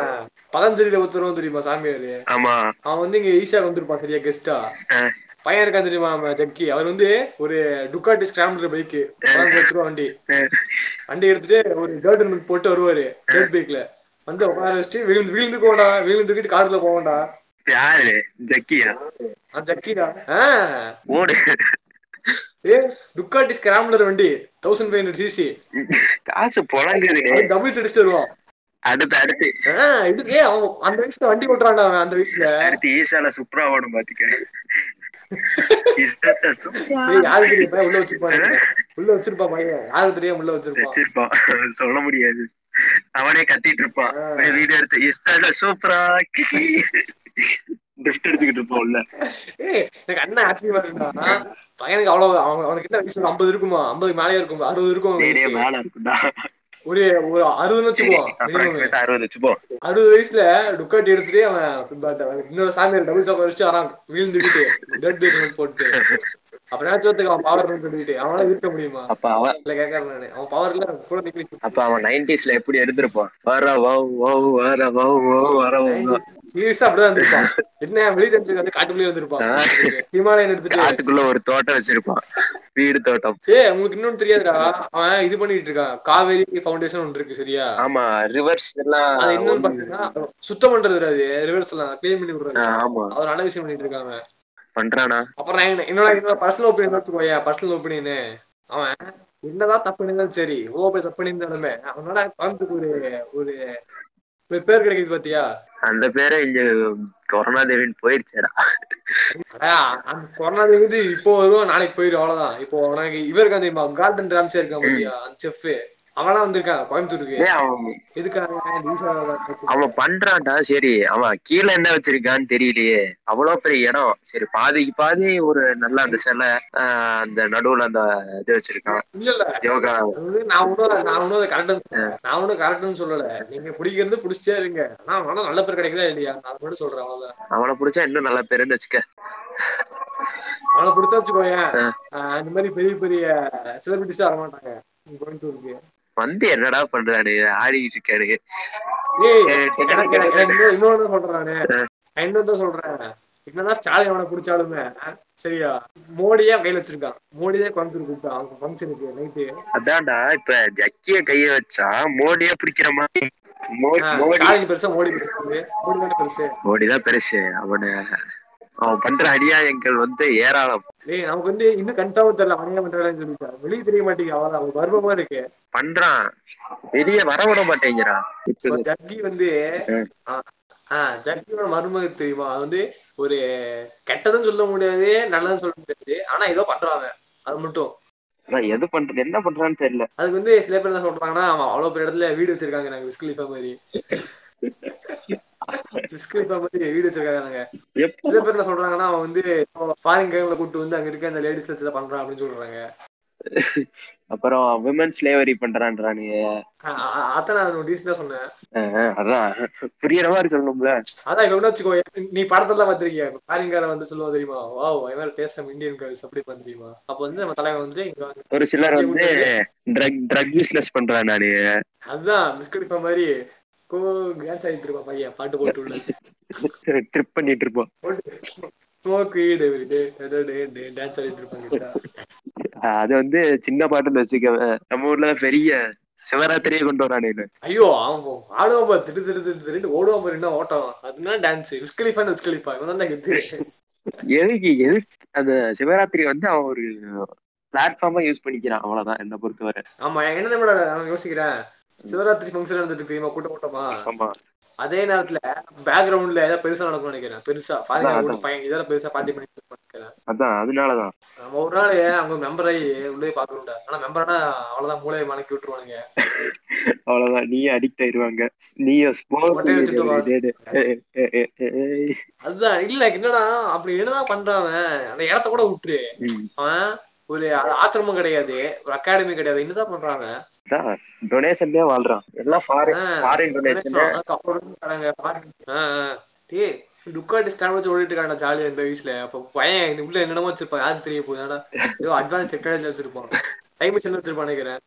பதஞ்சலியில ஒருத்தரும் தெரியுமா சாமியாரு? ஆமா. அவன் வந்து இங்க ஈஸியா வந்திருப்பான் சரியா கெஸ்டா பையன் இருக்கான் தெரியுமா நம்ம ஜக்கி? அவர் வந்து ஒரு டுக்காட்டி ஸ்கிராம்பிளர் பைக் பதினஞ்சு ரூபா வண்டி. வண்டி எடுத்துட்டு ஒரு கேர்டன் மில்க் போட்டு வருவாரு டேட் பைக்ல வந்து உட்கார வச்சுட்டு விழுந்து விழுந்துக்கோடா விழுந்துக்கிட்டு காட்டுல போவோம்டா. யாரு? ஜக்கியா? ஆஹ் ஓடு. ஏ டுக்காட்டி ஸ்கிராம்பிளர் வண்டி தௌசண்ட் ஃபைவ் ஹண்ட்ரட் சிசி காசு புழங்குது. டபுள்ஸ் அடிச்சுட்டு வருவான். அடுத்து அடுத்து. ஏ அவன் அந்த வயசுல வண்டி ஓட்டுறான்டா அந்த வயசுல. அடுத்து ஈசால சுப்ரா ஓடும் பாத்துக்க. உள்ள வச்சிருப்பான்? உள்ள வச்சிருப்பான் பையன். யாரு தெரியும் உள்ள வச்சிருப்பான்? வச்சிருப்பான். சொல்ல முடியாது. அவனே கத்திட்டு இருப்பான். வீடியோ எடுத்து இஷ்டத்தை சூப்பரா ட்ரிஃப்ட் அடிச்சுக்கிட்டு இருப்பான் உள்ள. ஏய் எனக்கு அண்ணன் ஆச்சரியமா இருக்குடா பையனுக்கு அவ்வளவு அவன் அவனுக்கு என்ன வயசு? ஐம்பது இருக்குமா? ஐம்பதுக்கு மேலே இருக்கும்? அறுபது இருக்கும் மேல இருக்கும்டா. ஒரு ஒரு minimum. அப்ராக்சிமேட்டா அறுபது வச்சுப்போம் அறுபது வயசுல டுக்காட்டி எடுத்துட்டு அவன் இன்னொரு சாமியார் டபுள் சாப்பர் வச்சு வரான் வீழ்ந்துக்கிட்டு டெட் பேக் போட்டு அப்ப நினைச்சதுக்கு அவன் பவர் சொல்லிட்டு. அவனால இருக்க முடியுமா? அப்ப அவன் இல்ல நானு. அவன் பவர்ல கூட நிக்கல. அப்ப அவன் நைன்டிஸ்ல எப்படி எடுத்திருப்பான்? வர வவ் வர வவ் வர வவ் சீரியஸா அப்படிதான் இருந்திருப்பான். என்ன வெளியே தெரிஞ்சு வந்து காட்டுக்குள்ளே இருந்திருப்பான். எடுத்துட்டு. காட்டுக்குள்ள ஒரு தோட்டம் வச்சிருப்பான். வீடு தோட்டம். ஏய் உங்களுக்கு இன்னொன்னு தெரியாதுடா. அவன் இது பண்ணிட்டு இருக்கான். காவேரி ஃபவுண்டேஷன் ஒன்று இருக்கு சரியா? ஆமா ரிவர்ஸ் எல்லாம் அது என்னன்னு பாத்தீங்கன்னா சுத்தம் பண்றது அது. ரிவர்ஸ் எல்லாம் கிளீன் பண்ணி விடுறது. ஆமா. அவர் விஷயம் பண்ணிட்டு இருக்காங்க பண்றானா? அப்புறம் என்னோட என்னோட பர்சனல் ஒப்பீனியன் வச்சுக்கோயா பர்சனல் ஒப்பீனியன் அவன் என்னதான் தப்பு இருந்தாலும் சரி ஓ போய் தப்பு இருந்தாலுமே அவனோட கோயம்புத்தூர் ஒரு ஒரு பேர் கிடைக்குது பாத்தியா? அந்த பேரை இங்க கொரோனா தேவின்னு போயிடுச்சேடா அடா, அந்த கொரோனா வந்து இப்போ வரும் நாளைக்கு போயிடும் அவ்வளவுதான். இப்போ உனக்கு இவருக்கு தெரியுமா? கார்டன் ராம்சே இருக்கான் பாத்தியா? அந்த செஃப் அவனா வந்திருக்கான் கோயம்புத்தூருக்கு? எதுக்காக? அவன் பண்றான்டா சரி. அவன் கீழே என்ன வச்சிருக்கான்னு தெரியலையே. அவ்வளவு பெரிய இடம். சரி பாதிக்கு பாதி ஒரு நல்ல அந்த சிலை அந்த நடுவுல அந்த இது வச்சிருக்கான். யோகா. நான் ஒன்றும் நான் ஒன்றும் கரெக்ட் நான் ஒன்றும் கரெக்ட்னு சொல்லல. நீங்க பிடிக்கிறது பிடிச்சே இருங்க. ஆனா ஆனா நல்ல பேர் கிடைக்குதா இல்லையா? நான் மட்டும் சொல்றேன் அவ்வளவுதான். அவனை பிடிச்சா இன்னும் நல்ல பேருன்னு வச்சுக்க. அவனை பிடிச்சா வச்சுக்கோயேன். இந்த மாதிரி பெரிய பெரிய செலிபிரிட்டிஸா வர மாட்டாங்க இங்க கோயம்புத்தூருக்கு. வந்து என்னடா பண்றாரு ஆடிக்கிட்டு இன்னொரு- இன்னொன்னு சொல்றேன். இன்னொன்னு சொல்றேன். என்னதான் ஸ்டாலின் அவனை பிடிச்சாலுமே சரியா? மோடியே கையில வச்சிருக்கான். மோடியே கோயம்புத்தூர் கூப்பிட்டான் அவங்க ஃபங்க்ஷனுக்கு நைட்டு அதான்டா இப்ப ஜக்கிய கைய வச்சா மோடியே பிடிக்கிற மாதிரி மோடி. பெருசா மோடி பெருசு. மோடி தானே பெருசு அவனு. அவன் பண்ற அநியாயங்கள் வந்து ஏராளம். ஏய் நமக்கு வந்து இன்னும் கன்ஃபார்ம் தெரியல அவனே பண்றான்னு சொல்லிட்டா. வெளியே தெரிய மாட்டேங்குது அவன் அவன் கர்வமா இருக்கு. பண்றான். வெளிய வர விட மாட்டேங்கிறான் ஜக்கி வந்து ம். ஆ- ஆ ஜக்கியோட மருமக தெரியுமா? அது வந்து ஒரு கெட்டதுன்னு சொல்ல முடியாது நல்லதுன்னு சொல்ல முடியாது. ஆனா ஏதோ பண்றாங்க அது மட்டும். எது பண்றது என்ன பண்றான்னு தெரியல. அதுக்கு வந்து சில பேர் என்ன சொல்றாங்கன்னா அவன் அவ்வளவு பெரிய இடத்துல வீடு வச்சிருக்காங்க நாங்க விஸ்கலிஃபா மாதிரி. வீடு வச்சிருக்காங்க சில பேர் என்ன சொல்றாங்கன்னா அவன் வந்து ஃபாரின் கேம்ல கூட்டு வந்து அங்க இருக்க அந்த லேடிஸ் வச்சு பண்றான் அப்படின்னு சொல்றாங்க. அப்புறம் விமன் ஸ்லேவரி பண்றான்றானுங்க. அ- அ- அதான் நான் டீசெண்டா சொன்னேன். அஹ் அதான். புரியுற மாதிரி சொல்லணும்ல. அதான் என்ன வச்சுக்கோ நீ படத்தெல்லாம் பாத்திருக்கிய ஃபாரின்கார வந்து சொல்லுவா தெரியுமா? வா I taste some Indian girls அப்படி தெரியுமா? அப்ப வந்து நம்ம தலைவன் வந்து இங்க. ஒரு சிலர் வந்து ட்ரக் ட்ரக் பிசினஸ் பண்றான் நானு. அதுதான் மிஸ்கடிப்பா மாதிரி. கோ டான்ஸ் ஆகிட்டு இருப்பான் பையன் பாட்டு போட்டு உள்ள ட்ரிப் பண்ணிட்டு இருப்போம் ஸ்மோக் வீடு டான்ஸ் ஆடிட்டு இருப்பாங்க அஹ் அது வந்து சின்ன பாட்டுன்னு வச்சுக்க நம்ம ஊர்ல பெரிய சிவராத்திரியே கொண்டு வரானு ஐயோ அவன் போ- ஆடுவான் பாரு திரு திரு திரு திருட்டு ஓடுவான் பாரு என்ன ஓட்டம். அதுனா டான்ஸ் விஸ்கலிஃபான்னு விஸ்கலிஃபா இவன் தான் கெத்து எதுக்கு எதுக்கு அந்த சிவராத்திரி வந்து அவன் ஒரு பிளாட்ஃபார்மா யூஸ் பண்ணிக்கிறான் அவ்வளவுதான் என்ன பொறுத்தவரை. ஆமா என்ன நம்ம நான் யோசிக்கிறேன். சிவராத்திரி ஃபங்க்ஷன் நடந்துட்டு இருக்கு கூட்ட கூட்டமா? ஆமா. அதே நேரத்துல பேக்ரவுண்ட்ல ஏதாவது பெருசா நடக்கும்னு நினைக்கிறேன். பெருசா ஃபாரின். பையன் இதெல்லாம் பெருசா பார்ட்டி இருப்பான்னு நினைக்கிறேன் அதான் அதனாலதான். நம்ம ஒரு நாள் அவங்க மெம்பர் ஆகி உள்ளே பாக்கணும்டா ஆனா மெம்பர்னா அவ்வளவுதான் மூளையை மணக்கி விட்டுருவானுங்க. அவ்வளவுதான். நீயே அடிக்ட் ஆயிருவாங்க. ஸ்மோக் அதுதான். இல்ல என்னன்னா அப்படி என்னதான் பண்றான்? அந்த இடத்த கூட விட்டுரு. அவன் ஒரு ஆசிரமம் கிடையாது ஒரு அகாடமி கிடையாது. என்னதான் பண்றாங்க? டொனேஷன்லயே வாழ்றான். எல்லாம் ஃபாரின் ஃபாரின் டொனேஷன் டுக்காட்டி ஸ்டாண்ட் வச்சு ஓடிட்டு இருக்காங்க ஜாலியா இந்த வயசுல. அப்ப பையன் இந்த உள்ள என்னென்னமோ வச்சிருப்பான். யாருக்கு தெரிய போகுது? ஆனா ஏதோ அட்வான்ஸ் செக்கடேஜ் வச்சிருப்பான். டைம் மிஷின் வச்சிருப்பான் நினைக்கிறேன்.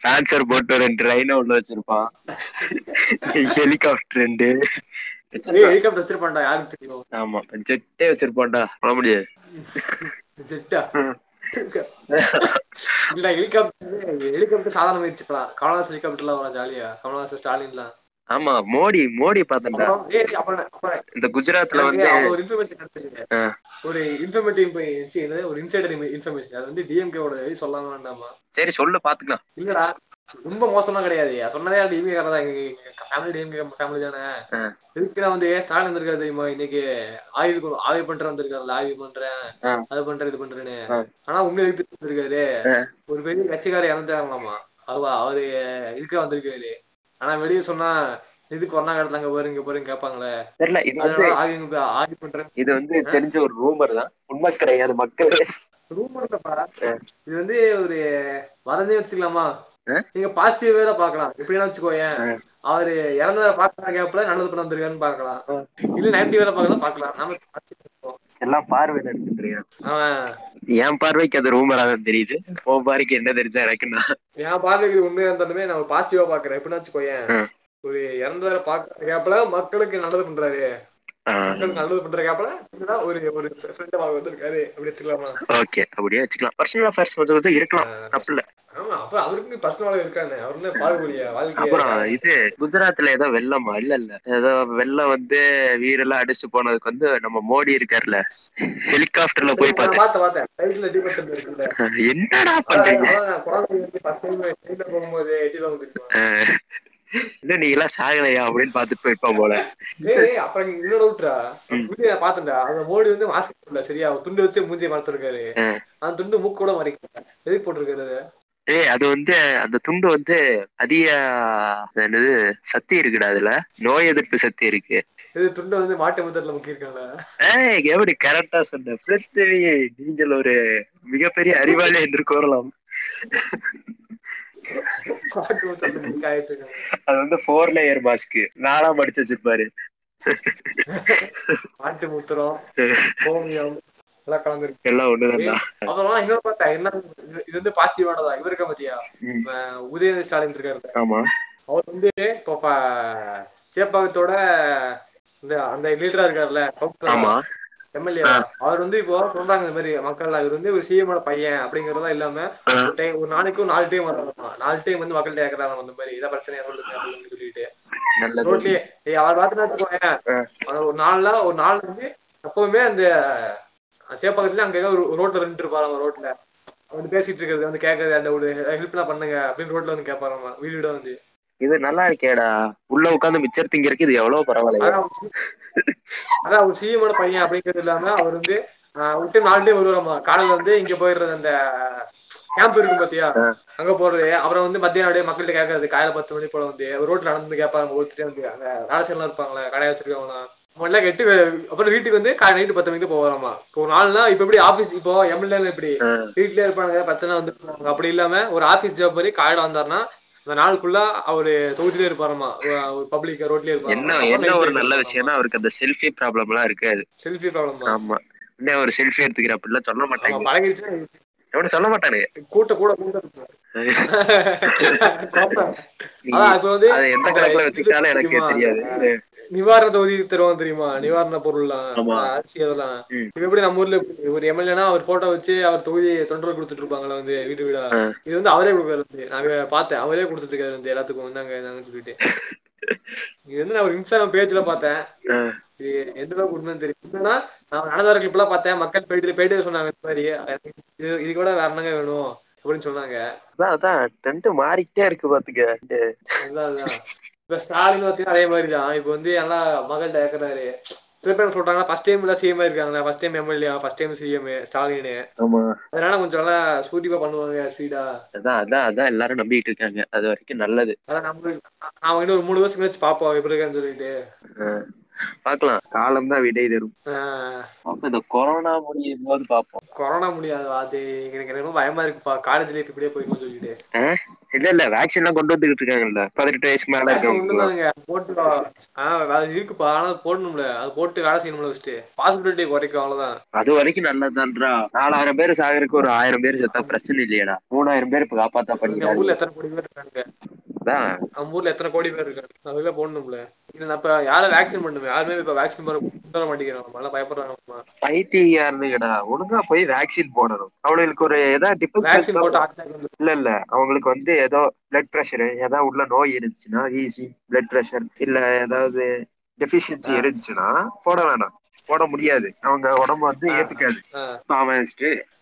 ஃபேன்சர் போட்டு ரெண்டு ரைன உள்ள வச்சிருப்பான். ஹெலிகாப்டர் ரெண்டு. ஹெலிகாப்டர் வச்சிருப்பான்டா யாருக்கு தெரியும்? ஆமா ஜெட்டே வச்சிருப்பான்டா. சொல்ல முடியாது. ஜெட்டா இல்ல ஹெலிகாப்டர் ஹெலிகாப்டர் சாதாரண வச்சுக்கலாம் கமலஹாசன் ஹெலிகாப்டர்லாம் வரும் ஜாலியா கமலஹாசன் ஸ்டாலின்லாம் ஆமா மோடி மோடி அப்புறம் இந்த குஜராத்ல வந்து ஒரு இன்ஃபர்மேஷன் கிடைச்சது ஒரு இன்ஃபர்மேட்டிவ் என்னது? ஒரு இன்சைடர் இன்ஃபர்மேஷன் அது வந்து டிஎம்கே ஓட சொல்லாம வேண்டாமா? சரி சொல்லு பாத்துக்கலாம். இல்லடா. ரொம்ப மோசமா கிடையாது. சொன்னதே டிஎம்கே காரன் தான். எங்க ஃபேமிலி டிஎம்கே ஃபேமிலி தானே. நான் வந்து ஸ்டாலின் வந்திருக்காரு தெரியுமா? இன்னைக்கு ஆய்வு ஆய்வு பண்றேன் வந்திருக்காருல்ல ஆய்வு பண்றேன். அது பண்றேன் இது பண்றேன்னு. ஆனா உண்மை எதுக்கு வந்திருக்காரு. ஒரு பெரிய கட்சிக்காரர் இறந்துட்டாங்களாமா? அதுவா அவரு இதுக்கு வந்திருக்காரு? ஆனா வெளியே சொன்னா இதுக்கு ஒன்னா இடத்துல அங்க பாரு இங்க பாருங்க கேட்பாங்களே. தெரியல இது வந்து அதனால ஆய்வு போய் ஆய்வு பண்றேன். இது வந்து தெரிஞ்ச ஒரு ரூமர் தான். உண்மை கிடையாது மக்கள். ரூமர்லப்பா இது வந்து ஒரு வரதே வச்சுக்கலாமா? நீங்க பாசிட்டிவ் வேற பாக்கலாம் எப்படின்னா வச்சுக்கோயேன் அவரு இறந்தவரை பாக்குற கேப்ல நல்லது பண்ண வந்திருக்காருன்னு பாக்கலாம் இல்ல நைன்டி வேற பாக்கலாம் பாக்கலாம் நம்ம. எல்லாம் பார்வையில எடுத்துட்டு என் பார்வைக்கு அது ரூமரா தான் தெரியுது. உன் பார்வைக்கு என்ன தெரிஞ்சா எனக்குன்னா. என் பார்வைக்கு உண்மையா இருந்தாலுமே நான் பாசிட்டிவா பாக்குறேன் எப்படின்னா வச்சுக்கோயேன். ஒரு இறந்தவரை பாக்குற கேப்ல மக்களுக்கு நல்லது பண்றாரு நல்லது பண்ற கேப்ல இதுதான் ஒரு ஒரு ஃப்ரெண்ட் வந்திருக்காரு. அப்படி வச்சுக்கலாமா? ஓகே அப்படியே வச்சுக்கலாம். பர்சனல் அஃபேர்ஸ் இருக்கலாம். தப்பு இல்ல. ஆமா அப்புறம் அவருக்கு பர்சனலா இருக்கானே. அவர் என்ன பாகுபலியா அப்புறம் வாழ்க்கை இது குஜராத்ல ஏதோ வெள்ளமா இல்ல இல்ல. ஏதோ வெள்ளம் வந்து வீரெல்லாம் அடிச்சு போனதுக்கு வந்து நம்ம மோடி இருக்காருல்ல. ஹெலிகாப்டர்ல போய் பார்த்தேன். பார்த்தேன் பார்த்தேன் ரைட்ல டிபெண்ட் இருக்குல்ல. என்னடா பண்றீங்க? குழந்தை வந்து போகும்போது எட்டி தான் இன்னும் நீங்க எல்லாம் சாகலையா? அப்படின்னு பாத்துட்டு போயிருப்பான் போல. அப்புறம் இன்னொரு வீடியோ நான் பார்த்தேன்டா அந்த மோடி வந்து மாஸ்க் இல்ல சரியா? துண்டு வச்சு மூஞ்சியை மறைச்சிருக்காரு. அந்த துண்டு மூக்கு கூட மறைக்கல. எதுக்கு போட்டிருக்காரு ஏய் அது வந்து அந்த துண்டு வந்து அதிக அது என்னது சக்தி இருக்குடா அதுல. நோய் எதிர்ப்பு சக்தி இருக்கு. இது துண்டை வந்து மாட்டு முத்தத்துல முக்கியிருக்காங்க ஏய் எப்படி கரெக்டா சொன்ன? நீங்கள் ஒரு மிகப்பெரிய அறிவாளி என்று கூறலாம் மாட்டு முத்தத்துல முக்கி ஆயிடுச்சிருக்காங்க அது வந்து ஃபோர் லேயர் மாஸ்க் நாலா மடிச்சு வச்சிருப்பாரு. மாட்டு முத்திரம் கோமியம் எல்லாம் கலந்துருக்கு. எல்லாம் ஒண்ணுதான் அப்புறம் இன்னொரு பார்த்தேன் என்ன இது- வந்து பாசிட்டிவானதா? இவருக்க பத்தியா? ம். அஹ் உதயநிதி ஸ்டாலின் இருக்காரு ஆமா. அவர் வந்து இப்போ சேப்பாக்கத்தோட இந்த அந்த லீடரா இருக்காருல்ல ஆமா. எம்எல்ஏ அவர் வந்து இப்போ சொல்றாங்க இந்த மாதிரி மக்கள் இவர் வந்து ஒரு சிஎமோட பையன் அப்படிங்கறதா இல்லாம ஒரு டைம் ஒரு நாளைக்கு ஒரு நாலு டைம் வர்றாங்க நாலு டைம் வந்து மக்கள்கிட்ட கேக்குறாங்க அந்த மாதிரி இதான் பிரச்சனையா சொல்லுங்க அப்படின்னு சொல்லிட்டு. ரோட்லயே அவர் பார்த்து வச்சுக்கோங்க ஒரு நாள்ல ஒரு நாள் வந்து எப்பவுமே அந்த சேப்பாக்கத்துல அங்க ஒரு ரோட்ல நின்று இருப்பாரு அவங்க ரோட்ல. வந்து பேசிட்டு இருக்கிறது வந்து கேட்கறது அந்த ஒரு ஹெல்ப்லாம் பண்ணுங்க அப்படின்னு ரோட்ல வந்து கேட்பாராமா வீடு வந்து. இது நல்லா இருக்கேடா. உள்ள உட்கார்ந்து மிச்சர் திங்கிறதுக்கு இது எவ்வளவு பரவாயில்ல அதான் அவர் சி- அதான் அவர் சிஎமோட பையன் அப்படிங்கிறது இல்லாம அவர் வந்து விட்டு நாலு டைம் வருவாராமா. காலையில வந்து இங்க போயிடுறது அந்த கேம்ப் இருக்கும் பாத்தியா? அங்க போறது. அப்புறம் வந்து மத்தியானம் அப்படியே மக்கள்கிட்ட கேட்கறது. காலையில பத்து மணி போல வந்து ரோட்ல நடந்து கேட்பாங்க ஒருத்தர் வந்து அங்க வேலை செய்யலாம் இருப்பாங்களே கடையை வச்சிருக்கவங்க எல்லாம் கெட்டு அப்புறம் வீட்டுக்கு வந்து காலை நைட்டு பத்து மணிக்கு போவாராமா. இப்போ ஒரு நாள்னா இப்ப எப்படி ஆபீஸ் இப்போ எம்எல்ஏ இப்படி வீட்லயே இருப்பாங்க பிரச்சனை வந்து அப்படி இல்லாம ஒரு ஆபீஸ் ஜாப் மாதிரி காலையில வந்தாருன்னா அந்த நாள் ஃபுல்லா அவரு தொகுதியிலே இருப்பாராமா ஒரு பப்ளிக் ரோட்லயே என்ன என்ன ஒரு நல்ல விஷயம்னா அவருக்கு அந்த செல்ஃபி ப்ராப்ளம் எல்லாம் இருக்காது. செல்ஃபி ப்ராப்ளம் ஆமா. என்ன ஒரு செல்ஃபி எடுத்துக்கிற அப்படிலாம் சொல்ல மாட்டாங்க. பழகிடுச்சுன்னா எவனும் சொல்ல மாட்டானுங்க. கூட்ட கூட கூட நிவாரண தொகுதி தருவோம் தெரியுமா? நிவாரண பொருள்லாம். அரிசி அதெல்லாம். இப்ப எப்படி நம்ம ஊர்ல ஒரு எம்எல்ஏனா அவர் போட்டோ வச்சு அவர் தொகுதி தொண்டர் கொடுத்துட்டு இருப்பாங்களா வந்து வீடு. வீடா. இது வந்து அவரே கொடுக்குறாரு வந்து. நான் பார்த்தேன். அவரே கொடுத்துட்டு இருக்காரு வந்து எல்லாத்துக்கும் வந்தாங்க சொல்லிட்டு. இது வந்து நான் ஒரு இன்ஸ்டாகிராம் பேஜ்ல பார்த்தேன். இது எந்த அளவுக்கு உண்மைன்னு தெரியும் என்னன்னா நான் நடந்தார கிளிப் எல்லாம் பார்த்தேன். மக்கள் போயிட்டு போயிட்டு சொன்னாங்க இந்த மாதிரி. இது கூட வேற என்னங்க வேணும்? அப்படின்னு சொன்னாங்க? அதான் அதான். டென்ட் மாறிக்கிட்டே இருக்கு பாத்துக்க. அதுதான் இப்ப ஸ்டாலின் பார்த்தீங்கன்னா அதே மாதிரி தான் இப்போ வந்து எல்லாம் மகள்கிட்ட கேட்கறாரு சில பேர் சொல்றாங்க ஃபர்ஸ்ட் டைம் எல்லாம் சிஎம் இருக்காங்களா first time MLA first time CM Stalin ஆமா. அதனால கொஞ்சம் நல்லா சூட்டிப்பா பண்ணுவாங்க ஸ்பீடா. அதான் அதான் அதான் எல்லாரும் நம்பிட்டு இருக்காங்க. அது வரைக்கும் நல்லது. அதான் நம்ம நான் இன்னும் ஒரு மூணு வருஷம் கழிச்சு பாப்போம் எப்படி இருக்கான்னு சொல்லிட்டு. ஆ. பார்க்கலாம் காலம் தான் விடை தரும். இந்த கொரோனா முடியும் போது பார்ப்போம் கொரோனா முடியாது அது எனக்கு ரொம்ப பயமா இருக்குப்பா. காலேஜ்ல இப்ப இப்படியே போய்க்கணும்னு சொல்லிட்டு? இல்ல இல்ல வேக்சின் எல்லாம் கொண்டு வந்துகிட்டு இருக்காங்கல்ல. பதினெட்டு வயசுக்கு மேல ஒண்ணுதாங்க போட்டு ஆஹ் அது இருக்குப்பா. ஆனா அது போடணும்ல. அது போட்டு வேலை செய்யணும்ல ஃபர்ஸ்ட் பாசிபிலிட்டி குறைக்கும் அவ்வளவுதான். அது வரைக்கும் நல்லதுதான்றா. நாலாயிரம் பேர் சாகருக்கு ஒரு ஆயிரம் பேர் செத்தா பிரச்சனை இல்லையடா. மூணாயிரம் பேர் இப்ப காப்பாத்தா பண்ணிக்கிறாங்க ஊர்ல எத்தனை கோடி பேர் இருக்காங்க? அதான் நம்ம ஊர்ல எத்தனை கோடி பேர் இருக்காங்க? போடணும்ல. இது அப்ப யாரும் வேக்சின் பண்ணுமே? யாருமே இப்ப வேக்சின் போட வர மாட்டேங்கிறாங்க. நல்லா பயப்படுறாங்க ஒழுங்கா போய் வேக்சின் போடணும். அவங்களுக்கு ஒரு ஏதாவது வேக்சின் போட்டு இல்ல இல்ல. அவங்களுக்கு வந்து ஏதோ பிளட் பிரஷர் ஏதாவது உள்ள நோய் இருந்துச்சுன்னா ஈஸி பிளட் பிரஷர் இல்ல ஏதாவது டெபிஷியன்சி இருந்துச்சுன்னா போட வேணாம். போட முடியாது. அவங்க உடம்பு வந்து ஏத்துக்காது. அவன்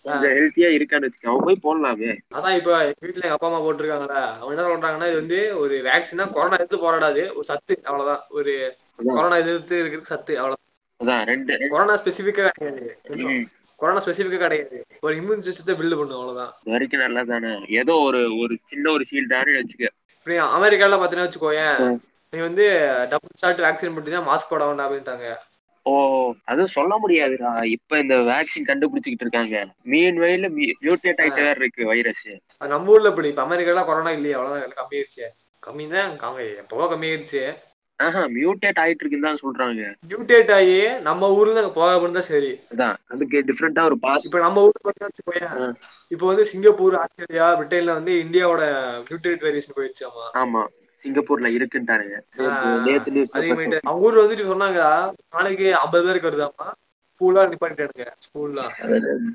கொஞ்சம் ஹெல்த்தியா இருக்கான்னு வச்சுக்க. அவன் போய் போடலாமே. அதான் இப்ப வீட்டுல எங்க அப்பா அம்மா போட்டிருக்காங்கல்ல அவங்க என்ன சொல்றாங்கன்னா இது வந்து ஒரு வேக்சினா கொரோனா எதிர்த்து போராடாது. ஒரு சத்து அவ்வளவுதான். ஒரு கொரோனா எதிர்த்து இருக்கிறதுக்கு சத்து அவ்வளவுதான். அதான் ரெண்டு. கொரோனா ஸ்பெசிபிக்கா கிடையாது. கொரோனா ஸ்பெசிபிக்கா கிடையாது. ஒரு இம்யூன் சிஸ்டத்தை பில்டு பண்ணும் அவ்வளவுதான். வரைக்கும் நல்லதானே. ஏதோ ஒரு ஒரு சின்ன ஒரு ஷீல்டானு வச்சுக்க. இப்படி அமெரிக்கால பாத்தீங்கன்னா வச்சுக்கோயேன். நீ வந்து டபுள் ஷாட் வேக்சின் போட்டீங்கன்னா மாஸ்க் போட வேண்டாம் அப்படின்ட்டாங்க. ஓ அதுவும் சொல்ல முடியாதுடா. இப்ப இந்த வேக்சின் கண்டுபிடிச்சுக்கிட்டு இருக்காங்க. மீன் வயல மியூட்டேட் ஆயிட்டு வேற இருக்கு வைரஸ் நம்ம ஊர்ல இப்படி இப்ப அமெரிக்கால கொரோனா இல்லையே அவ்வளவுதான் கம்மியாயிருச்சு கம்மி தான் எப்பவோ கம்மியாயிருச்சு ஆஹா மியூட்டேட் ஆயிட்டு இருக்குன்னு தான் சொல்றாங்க. மியூட்டேட் ஆகி நம்ம ஊர்ல அங்க போகாம இருந்தா சரி. அதான் அதுக்கு டிஃப்ரெண்டா ஒரு பாஸ் இப்ப நம்ம ஆ. இப்போ வந்து சிங்கப்பூர் ஆஸ்திரேலியா பிரிட்டன்ல வந்து இந்தியாவோட மியூட்டேட் வேரியேஷன் போயிடுச்சு ஆமா. ஆமா. சிங்கப்பூர்ல அவங்க ஊர்ல வந்துட்டு சொன்னாங்க நாளைக்கு ஐம்பது பேருக்கு வருதாமா ஸ்கூலா நிப்பாட்டிட்டானுங்க ஸ்கூல்லாம்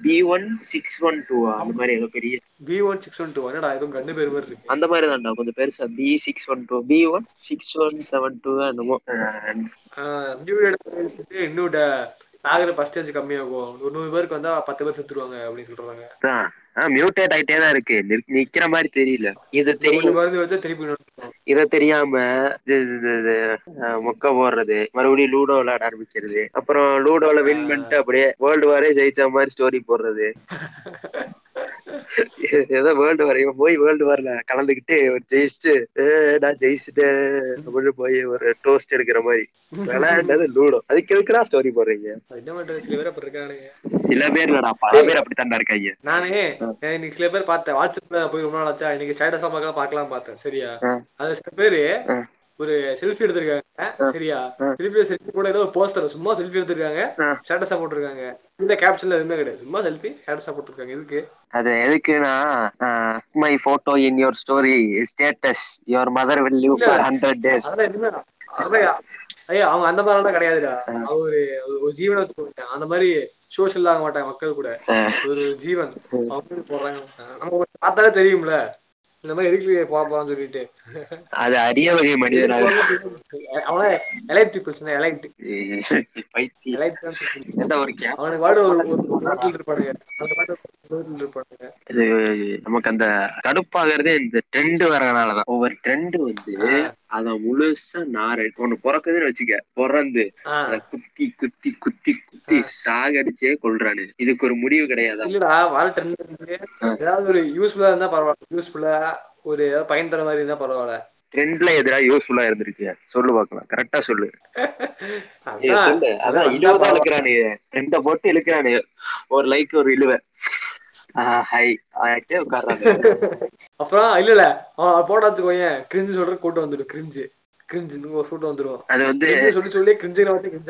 B one six one two அந்த மாதிரி ஏதோ பெரிய B one six one two என்னடா எதுவும் கண்டு பேர் மாதிரி இருக்கு. அந்த மாதிரி தான்டா கொஞ்சம் பெருசா. B six one two B one six one seven two என்னமோ. இன்னும் சாகுற பர்சன்டேஜ் கம்மியாகும். ஒரு நூறு பேருக்கு வந்தா பத்து பேர் செத்துருவாங்க அப்படின்னு சொல்றாங்க. மியூட்டேட் ஆயிட்டே தான் இருக்கு. நிக்- நிக்கிற மாதிரி தெரியல. இது தெரியும். மருந்து வச்சா திருப்பி இத தெரியாம மொக்க போடுறது. மறுபடியும் லூடோ விளையாட ஆரம்பிக்கிறது. அப்புறம் லூடோல வின் பண்ணிட்டு அப்படியே வேர்ல்டு வாரே ஜெயிச்ச மாதிரி ஸ்டோரி போடுறது. ஏதோ வேர்ல்டு வார் இவன் போய் வேர்ல்டு வார்ல கலந்துக்கிட்டு ஒரு ஜெயிச்சுட்டு "ஏ, நான் ஜெயிச்சுட்டேன். அப்படின்னு போய் ஒரு டோஸ்ட் எடுக்கிற மாதிரி. விளையாண்டது லூடோ அதுக்கு எதுக்குடா ஸ்டோரி போடுறீங்க? சில பேர் அப்படி இருக்கானுங்க சில பேர் இல்லடா பல பேர் அப்படித்தான்டா இருக்காங்க. நானே இன்னைக்கு சில பேர் பார்த்தேன் வாட்ஸ்அப்ல போய் ரொம்ப நாள் ஆச்சா இன்னைக்கு ஸ்டேட்டஸா பார்க்கலாம் பார்க்கலாம் பார்த்தேன் சரியா. அது சில பேரு. ஒரு செல்ஃபி எடுத்திருக்காங்க. சரியா? செல்ஃபி செல்ஃபி கூட ஏதோ போஸ்டர் சும்மா செல்ஃபி எடுத்திருக்காங்க. ஸ்டேட்டஸா போட்டிருக்காங்க. இந்த கேப்ஷன்ல எதுவுமே கிடையாது. சும்மா செல்ஃபி ஸ்டேட்டஸா போட்டிருக்காங்க. இதுக்கு அது எதுக்குன்னா my photo in your story status your mother will live for hundred days ஐயா அவங்க அந்த மாதிரிலாம் கிடையாதுடா. அவரு ஒரு ஜீவனை வச்சுக்கோங்க அந்த மாதிரி சோஷியல் ஆக மாட்டாங்க மக்கள் கூட. ஒரு ஜீவன். அவங்க போடுறாங்க. நம்ம பார்த்தாலே தெரியும்ல. இந்த மாதிரி எதுக்கு போப்பான்னு சொல்லிட்டு. அது அரிய வகை மனிதனா அவன எலைட் பீப்புள்ஸ் எலைட் எலைட் அவனுக்கு பாடு ஒரு இருப்பானுங்க. அந்த பாட்டு இது நமக்கு அந்த கடுப்பாகிறதே இந்த ட்ரெண்ட் வரனாலதான் ஒவ்வொரு ட்ரெண்ட் வந்து அத முழுசா நார ஒண்ணு பிறக்குதுன்னு வச்சுக்க பிறந்து குத்தி குத்தி குத்தி குத்தி சாகடிச்சே கொள்றானு இதுக்கு ஒரு முடிவு கிடையாதா? இல்லடா வர ட்ரெண்ட் ஏதாவது ஒரு யூஸ்ஃபுல்லா இருந்தா பரவாயில்ல. யூஸ்ஃபுல்லா ஒரு ஏதாவது பயன் தர மாதிரி இருந்தா பரவாயில்ல. ட்ரெண்ட்ல எதிரா யூஸ்ஃபுல்லா இருந்திருக்கு. சொல்லு பாக்கலாம் கரெக்டா சொல்லு. அதான், சொல்லு. அதான் அதான் இழுவதான். இழுக்கிறானு. ரெண்ட போட்டு இழுக்கிறானு. ஒரு லைக் ஒரு இழுவ. அப்புறம் இல்ல இல்ல. போட்டா வச்சுக்கோயேன் கிரிஞ்சு சொல்ற கூட்டம் வந்துடும் கிரிஞ்சு கிரிஞ்சு ஒரு கூட்டம் வந்துடும் அது வந்து சொல்லி சொல்லி கிரிஞ்சு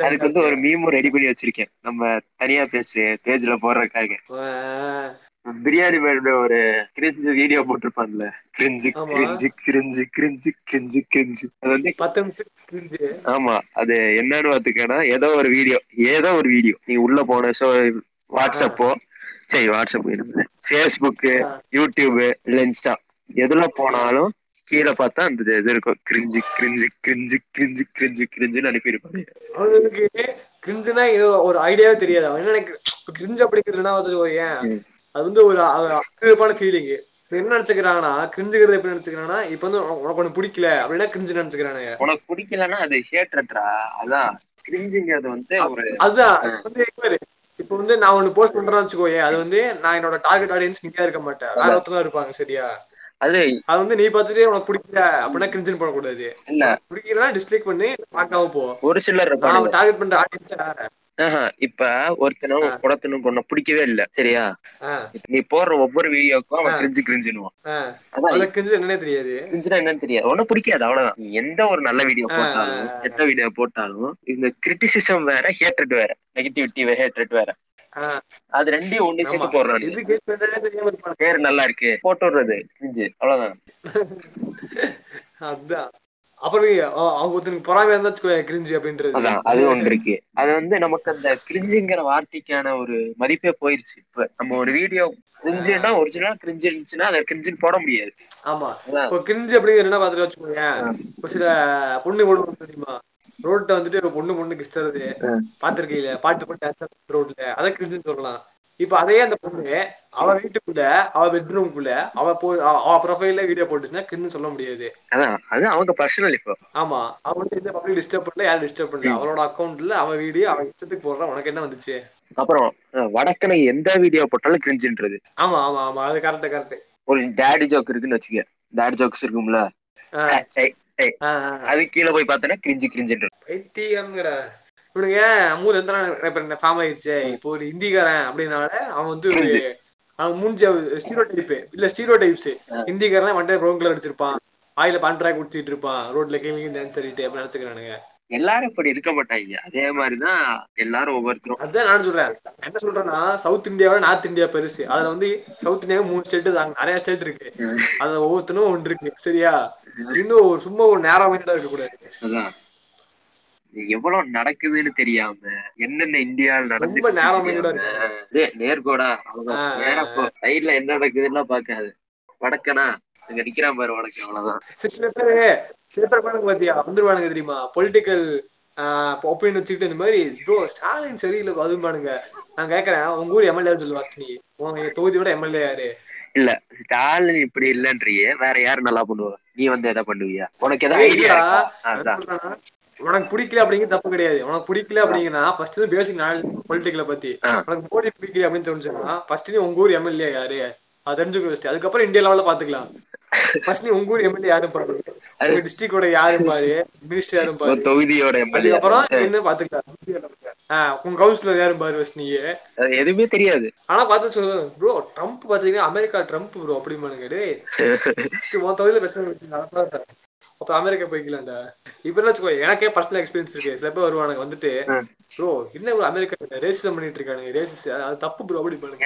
அதுக்கு வந்து ஒரு மீமும் ரெடி பண்ணி வச்சிருக்கேன். நம்ம தனியா பேசு பேஜ்ல போடுறதுக்காக. பிரியாணி ஒரு cringe video போட்டிருப்பான்ல. Cringe. Cringe cringe cringe cringe cringe அது வந்து பத்து நிமிஷம் கிரிஞ்சு ஆமா. அது என்னன்னு பாத்துக்கனா ஏதோ ஒரு வீடியோ ஏதோ ஒரு வீடியோ நீ உள்ள போன ஷோ வாட்ஸ்அப்போ சரி வாட்ஸ்அப் ஃபேஸ்புக் ஆ. யூடியூப் இல்ல இன்ஸ்டா எதுல போனாலும் கீழே பார்த்தா அந்த இது இருக்கும். Cringe cringe cringe cringe cringe கிரிஞ்சுன்னு அனுப்பியிருப்பாங்க. அவனுக்கு கிரிஞ்சுனா ஒரு ஐடியாவே தெரியாது. அவன் என்ன நினைக்க கிரிஞ்சு அப்படிங்கிறதுனா வந்து ஏன். அது வந்து ஒரு அழகான ஃபீலிங் என்ன நினைச்சுக்கிறாங்கன்னா கிரிஞ்சுக்கிறது எப்படி நினைச்சுக்கிறாங்கன்னா இப்ப வந்து உனக்கு ஒண்ணு பிடிக்கல அப்படின்னா கிரிஞ்சு நினைச்சுக்கிறானுங்க உனக்கு பிடிக்கலன்னா அது ஹேட்ரட்ரா அதான். கிரிஞ்சுங்கிறது வந்து ஒரு அதுதான். வந்து இப்ப வந்து நான் ஒண்ணு போஸ்ட் பண்றேன்னு வச்சுக்கோயே அது வந்து நான் என்னோட டார்கெட் ஆடியன்ஸ் நீங்க இருக்க மாட்டேன். வேற ஒருத்தர் இருப்பாங்க சரியா? அது அது வந்து நீ பார்த்துட்டு உனக்கு பிடிக்கல அப்படின்னா கிரிஞ்சன் பண்ணக்கூடாது இல்ல பிடிக்கலன்னா டிஸ்லைக் பண்ணி பார்க்காம போ. ஒரு சிலர் டார்கெட் பண்ற ஆடியன்ஸ் இப்ப ஒருத்தனும் குடத்தனும் கொண்ட பிடிக்கவே இல்ல சரியா? நீ போடுற ஒவ்வொரு வீடியோக்கும் அவன். கிரிஞ்சு கிரிஞ்சுனுவான் என்னன்னே தெரியாது. கிரிஞ்சுனா என்னன்னு தெரியாது. ஒன்னும் பிடிக்காது அவ்வளவுதான். எந்த ஒரு நல்ல வீடியோ போட்டாலும். கெட்ட வீடியோ போட்டாலும் இந்த கிரிட்டிசிசம் வேற ஹேட்ரட் வேற. நெகட்டிவிட்டி ஹேட்ரட் வேற. அது ரெண்டையும் ஒண்ணு. சேர்த்து போடுறான் பேர் நல்லா இருக்கு. போட்டு விடுறது கிரிஞ்சு. அவ்வளவுதான். அதான். அப்புறம் அவங்க ஒருத்தனுக்கு பொறாமையா இருந்தா கிரிஞ்சு அப்படின்றது. அதான் அது ஒன்று இருக்கு. அது வந்து நமக்கு அந்த கிரிஞ்சுங்கிற வார்த்தைக்கான ஒரு மதிப்பே போயிருச்சு. இப்ப நம்ம ஒரு வீடியோ கிரிஞ்சுன்னா ஒரிஜினலா கிரிஞ்சு இருந்துச்சுன்னா அதை கிரிஞ்சுன்னு போட முடியாது. ஆமா. அதான். இப்போ கிரிஞ்சு அப்படிங்கிற என்ன பாத்துட்டு வச்சுக்கோங்க ஒரு சில பொண்ணு பொண்ணு தெரியுமா? ரோட்ல வந்துட்டு ஒரு பொண்ணு பொண்ணு கிஸ்றது பாத்திருக்கீங்களா பாட்டு பாட்டு ரோட்ல அதை கிரிஞ்சுன்னு சொல்லலாம். இப்ப அதே அந்த பொண்ணு அவ வீட்டுக்குள்ள அவ பெட்ரூம்குள்ள அவ போ அவ- ப்ரொஃபைல்ல வீடியோ போட்டுச்சுன்னா கிரிஞ்சு சொல்ல முடியாது. அதான் அது அவங்க பர்சனல் இப்போ. ஆமா அவ வந்து எந்த பப்ளிக் டிஸ்டர்ப் பண்ணல யாரும் டிஸ்டர்ப் பண்ணல. அவளோட அக்கௌண்ட்ல அவ வீடியோ அவ இஷ்டத்துக்கு போடுறா உனக்கு என்ன வந்துச்சு? அப்புறம் வடக்கனை எந்த வீடியோ போட்டாலும் கிரிஞ்சுன்றது. ஆமா ஆமா ஆமா அது கரெக்ட் கரெக்ட் ஒரு டேடி ஜோக் இருக்குன்னு வச்சுக்க. டேடி ஜோக்ஸ் இருக்கும்ல. அது கீழே போய் பார்த்தோன்னா கிரிஞ்சு கிரிஞ்சுன்றது. பைத்தியங்கிற இவனுங்க மூணு எந்த ஃபார்ம் ஆயிடுச்சு. இப்போ ஒரு ஹிந்திக்காரன் அப்படின்னால அவன் வந்து ஒரு. அவன் மூஞ்சி ஸ்டீரோ டைப் இல்ல ஸ்டீரோ டைப்ஸ் ஹிந்திக்காரன் வந்துட்டு ப்ரௌன் கலர் அடிச்சிருப்பான். ஆயில பான்ட்ராக் குடிச்சிட்டு இருப்பான். ரோட்ல கேமிங் டான்ஸ் ஆடிட்டு நினைச்சுக்கிறானுங்க. எல்லாரும் இப்படி இருக்க மாட்டாங்க. அதே மாதிரிதான் எல்லாரும் ஒவ்வொருத்தரும். அதான் நான் சொல்றேன். என்ன சொல்றேன்னா சவுத் இந்தியாவோட நார்த் இந்தியா பெருசு. அதுல வந்து சவுத் இந்தியாவுக்கு மூணு ஸ்டேட் தான். நிறைய ஸ்டேட் இருக்கு. அதுல ஒவ்வொருத்தனும் ஒன்று இருக்கு. சரியா? இன்னும் ஒரு சும்மா ஒரு நேரம் மைண்டா இருக்க கூடாது அதான். எவ்வளவு நடக்குதுன்னு தெரியாம என்னென்ன இந்தியாவில் நடந்து நேர்கோடா அவ்வளவுதான். ஆ, நேரா போ. சைட்ல என்ன நடக்குதுன்னா பாக்காது வடக்கனா அங்க நிக்கிறான் பாரு வடக்கு அவ்வளவுதான். சில பேரு சில பேர் பாத்தியா வந்துருவானுங்க தெரியுமா? பொலிட்டிக்கல் ஒப்பீனியன் வச்சுக்கிட்டு இந்த மாதிரி ப்ரோ ஸ்டாலின் சரியில்லை அதுமானுங்க நான் கேக்குறேன் உங்க ஊர் எம்எல்ஏ சொல்லு வாஸ்ட் நீ. உங்க தொகுதியோட எம்எல்ஏ யாரு? இல்ல ஸ்டாலின் இப்படி இல்லன்றியே வேற யாரு நல்லா பண்ணுவா? நீ வந்து எதை பண்ணுவியா? உனக்கு ஏய், எதாவது ஐடியா உனக்கு பிடிக்கல அப்படிங்கிறது தப்பு கிடையாது. உனக்கு பிடிக்கல அப்படிங்கன்னா ஃபர்ஸ்ட் பேசிக் நாலேஜ் பொலிட்டிக்கல பத்தி. உனக்கு மோடி பிடிக்கல அப்படின்னு தெரிஞ்சுன்னா ஃபர்ஸ்ட் நீ உங்க ஊர் எம்எல்ஏ யாரு? அது தெரிஞ்சுக்க ஃபர்ஸ்ட் அதுக்கப்புறம் இந்தியா லெவல்ல பாத்துக்கலாம். ஃபர்ஸ்ட் நீ உங்க ஊர் எம்எல்ஏ யாரும் பாரு? உங்க டிஸ்ட்ரிக்டோட யாரும் பாரு? மினிஸ்டர் யாரும் பாரு? தொகுதியோட அதுக்கப்புறம் என்ன பாத்துக்கலாம்? உங்க கவுன்சிலர் யாரும் பாரு ஃபர்ஸ்ட் நீ எதுவுமே தெரியாது. ஆனா பார்த்து சொல்லு. ப்ரோ ட்ரம்ப் பாத்தீங்கன்னா அமெரிக்கா ட்ரம்ப் ப்ரோ அப்படிமானுங்க டேய். ஃபர்ஸ்ட் உன் தொகுதியில பிரச்சனை அப்ப அமெரிக்கா போய்க்கலாம்டா. இப்ப என்ன வச்சுக்கோ எனக்கே பர்சனல் எக்ஸ்பீரியன்ஸ் இருக்கு. சில பேர் வருவானுங்க வந்துட்டு ப்ரோ என்ன ப்ரோ அமெரிக்கா ரேசிசம் பண்ணிட்டு இருக்கானுங்க ரேசிஸ் அது தப்பு ப்ரோ அப்படி பண்ணுங்க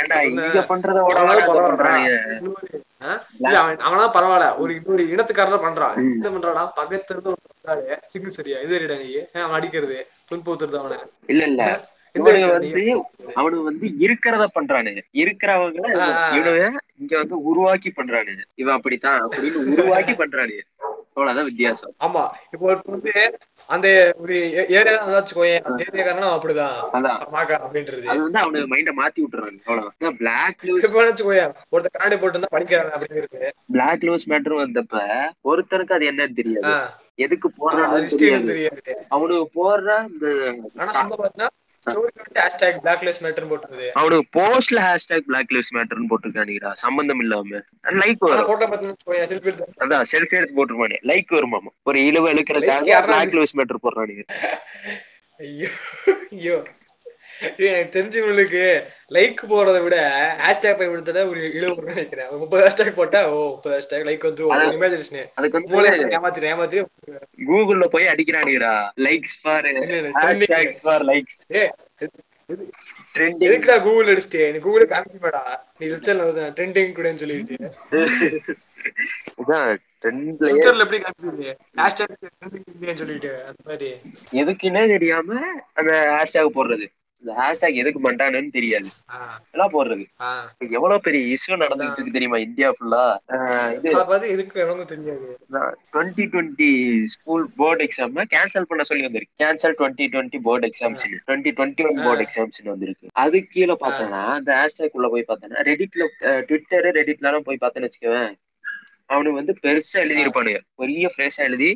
அவன் அவனா பரவாயில்ல. ஒரு இன்னொரு இனத்துக்காரனா பண்றான். என்ன பண்றானா பக்கத்துல சிங்கிள் சரியா? இது சரிடா நீ? ஏன் அவன் அடிக்கிறது. துன்புறுத்துறது அவனை. இல்ல இல்ல. இந்த வந்து அவனுங்க வந்து இருக்கிறத பண்றானுங்க இருக்கிறவங்கள. இவனுங்க இங்க வந்து உருவாக்கி பண்றானுங்க இவன் அப்படித்தான் அப்படின்னு உருவாக்கி பண்றானுங்க அவ்வளவுதான் வித்தியாசம். ஆமா இப்போ வந்து அந்த ஒரு ஏரியா தான் வச்சுக்கோயேன் அந்த ஏரியாக்காரனா அப்படிதான். மாக்கா அப்படின்றது. அது வந்து மைண்ட மாத்தி விட்டுறாங்க அவ்வளவுதான். பிளாக் நியூஸ் இப்ப வச்சுக்கோயேன் ஒருத்தர் கண்ணாடி போட்டு படிக்கிறாங்க அப்படிங்கிறது. பிளாக் நியூஸ் மேட்டர் வந்தப்ப ஒருத்தனுக்கு அது என்னன்னு தெரியாது. எதுக்கு போடுறான்னு தெரியாது. அவனுக்கு போடுற இந்த அவனுக்கு போஸ்ட்ல ஹேஷ்டாக் பிளாக் லிவ்ஸ் மேட்டர்னு போட்டிருக்கானுங்கடா. சம்பந்தம் இல்லாம. லைக் வரும். அதான் செல்ஃபி எடுத்து போட்டுருப்பானே. லைக் வருமாமா ஒரு இழுவ இழுக்கிறதுக்காக பிளாக் லிவ்ஸ் மேட்டர் போடுறானுங்க. ஐயோ ஐயோ. எனக்கு தெரிஞ்சவங்களுக்கு லைக் போடுறதை விட ஹேஷ்டேக் பயன்படுத்தல ஒரு இழுவு நினைக்கிறேன். முப்பது ஹேஷ்டேக் போட்டா ஓ முப்பது ஹேஷ்டேக் லைக் வந்து. இமேஜினேஷன் அதுக்கு மூளை வந்து ஏமாத்திட்டு ஏமாத்தி கூகுள்ல போய் அடிக்கிறானுங்கடா. Likes for hashtags for likes எதுக்குடா கூகுள் அடிச்சிட்டு? நீ கூகுள் காமிக்கமாடா நீ வெப்சைட்ல ட்ரெண்டிங் கூடன்னு சொல்லிட்டு. ட்விட்டர்ல எப்படி ஹேஷ்டேக் ட்ரெண்டிங் சொல்லிட்டு அந்த மாதிரி. எதுக்குன்னே தெரியாம அந்த ஹேஷ்டாக் போடுறது. இந்த ஹேஷ்டாக் எதுக்கு பண்றானுன்னு தெரியாது. எல்லாம் போடுறது. எவ்வளவு பெரிய இஷ்யூ நடந்துட்டு இருக்கு தெரியுமா இந்தியா ஃபுல்லா இது twenty twenty school board exam cancel பண்ண சொல்லி வந்திருக்கு. Cancel twenty twenty board exams twenty twenty one board exams வந்திருக்கு. அது கீழே பார்த்தோன்னா அந்த ஹேஷ்டாக் உள்ள போய் பார்த்தோன்னா ரெடிட்ல ட்விட்டர் ரெடிட்லாம் போய் பார்த்தேன்னு வச்சுக்கவேன் அவனுக்கு வந்து பெருசா எழுதியிருப்பானுங்க. பெரிய ஃப்ரேஷா எழுதி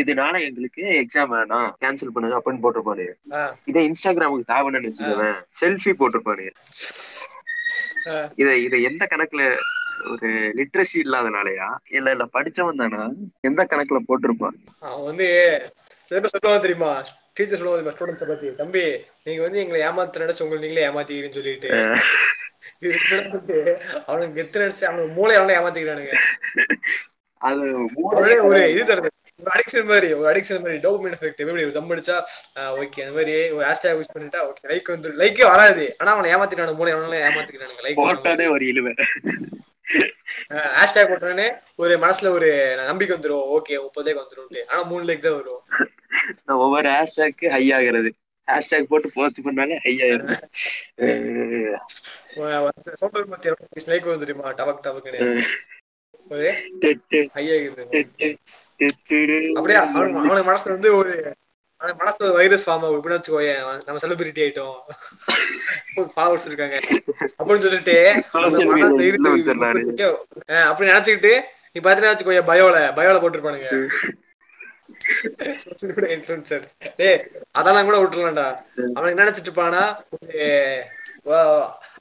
இதனால எங்களுக்கு எக்ஸாம் வேணாம். கேன்சல் பண்ணுங்க அப்படின்னு போட்டிருப்பானுங்க. இதை இன்ஸ்டாகிராமுக்கு தாவணும்னு வச்சுக்கவேன் செல்ஃபி போட்டிருப்பானுங்க. இத இத எந்த கணக்குல ஒரு லிட்ரஸி இல்லாதனாலயா? இல்ல இல்ல படிச்சவன் தானா? எந்த கணக்குல போட்டிருப்பான்? அவன் வந்து சில பேர் சொல்லுவாங்க தெரியுமா? டீச்சர் சொல்லுவாங்க ஸ்டூடெண்ட்ஸை பத்தி தம்பி நீங்க வந்து எங்களை ஏமாத்த நினைச்சு உங்களை நீங்களே ஏமாத்திக்கிறீங்கன்னு சொல்லிட்டு. அவனுக்கு கெத்து நினைச்சு அவனுக்கு மூளை அவனை ஏமாத்திக்கிறானுங்க. அது ஒரு இது தருது. ஒரு அடிக்ஷன் மாதிரி ஒரு அடிக்ஷன் மாதிரி டோபமின் எஃபெக்ட் எப்படி தம் அடிச்சா ஓகே அந்த மாதிரி ஒரு ஹேஷ்டேக் யூஸ் பண்ணிட்டா ஓகே லைக் வந்து லைக்கே வராது. ஆனா அவனை ஏமாத்திக்கிறானு மூளை அவனால ஏமாத்திக்கிறானுங்க. லைக் போட்டானே ஒரு இழுவை. ஹேஷ்டேக் போட்டோடனே ஒரு மனசுல ஒரு நம்பிக்கை வந்துரும். ஓகே முப்பதேக்கு வந்துரும் ஆனா மூணு லைக் தான் வரும். ஒவ்வொரு ஹேஷ்டாக்கு ஹை ஆகுறது. ஹேஷ்டாக் போட்டு போஸ்ட் மத்திய லைக் வந்து தெரியுமா டபக் டெட்டுடு. அப்படியே? அவனுக்கு மனசுல வந்து ஒரு அவனுக்கு மனசுல வைரஸ் ஃபார்ம் ஆகும். இப்படி வச்சுக்கோயேன் நம்ம செலிபிரிட்டி ஆயிட்டோம். ஃபாலோவர்ஸ் இருக்காங்க. அப்படின்னு சொல்லிட்டு அப்படி நினைச்சுக்கிட்டு நீ பாத்தீங்கன்னா வச்சுக்கோய பயோல பயோல போட்டிருப்பானுங்க. இன்ஃபுளுசர் டேய் அதெல்லாம் கூட விட்டுலாம்டா அவன் என்ன நினைச்சிட்டு இருப்பானா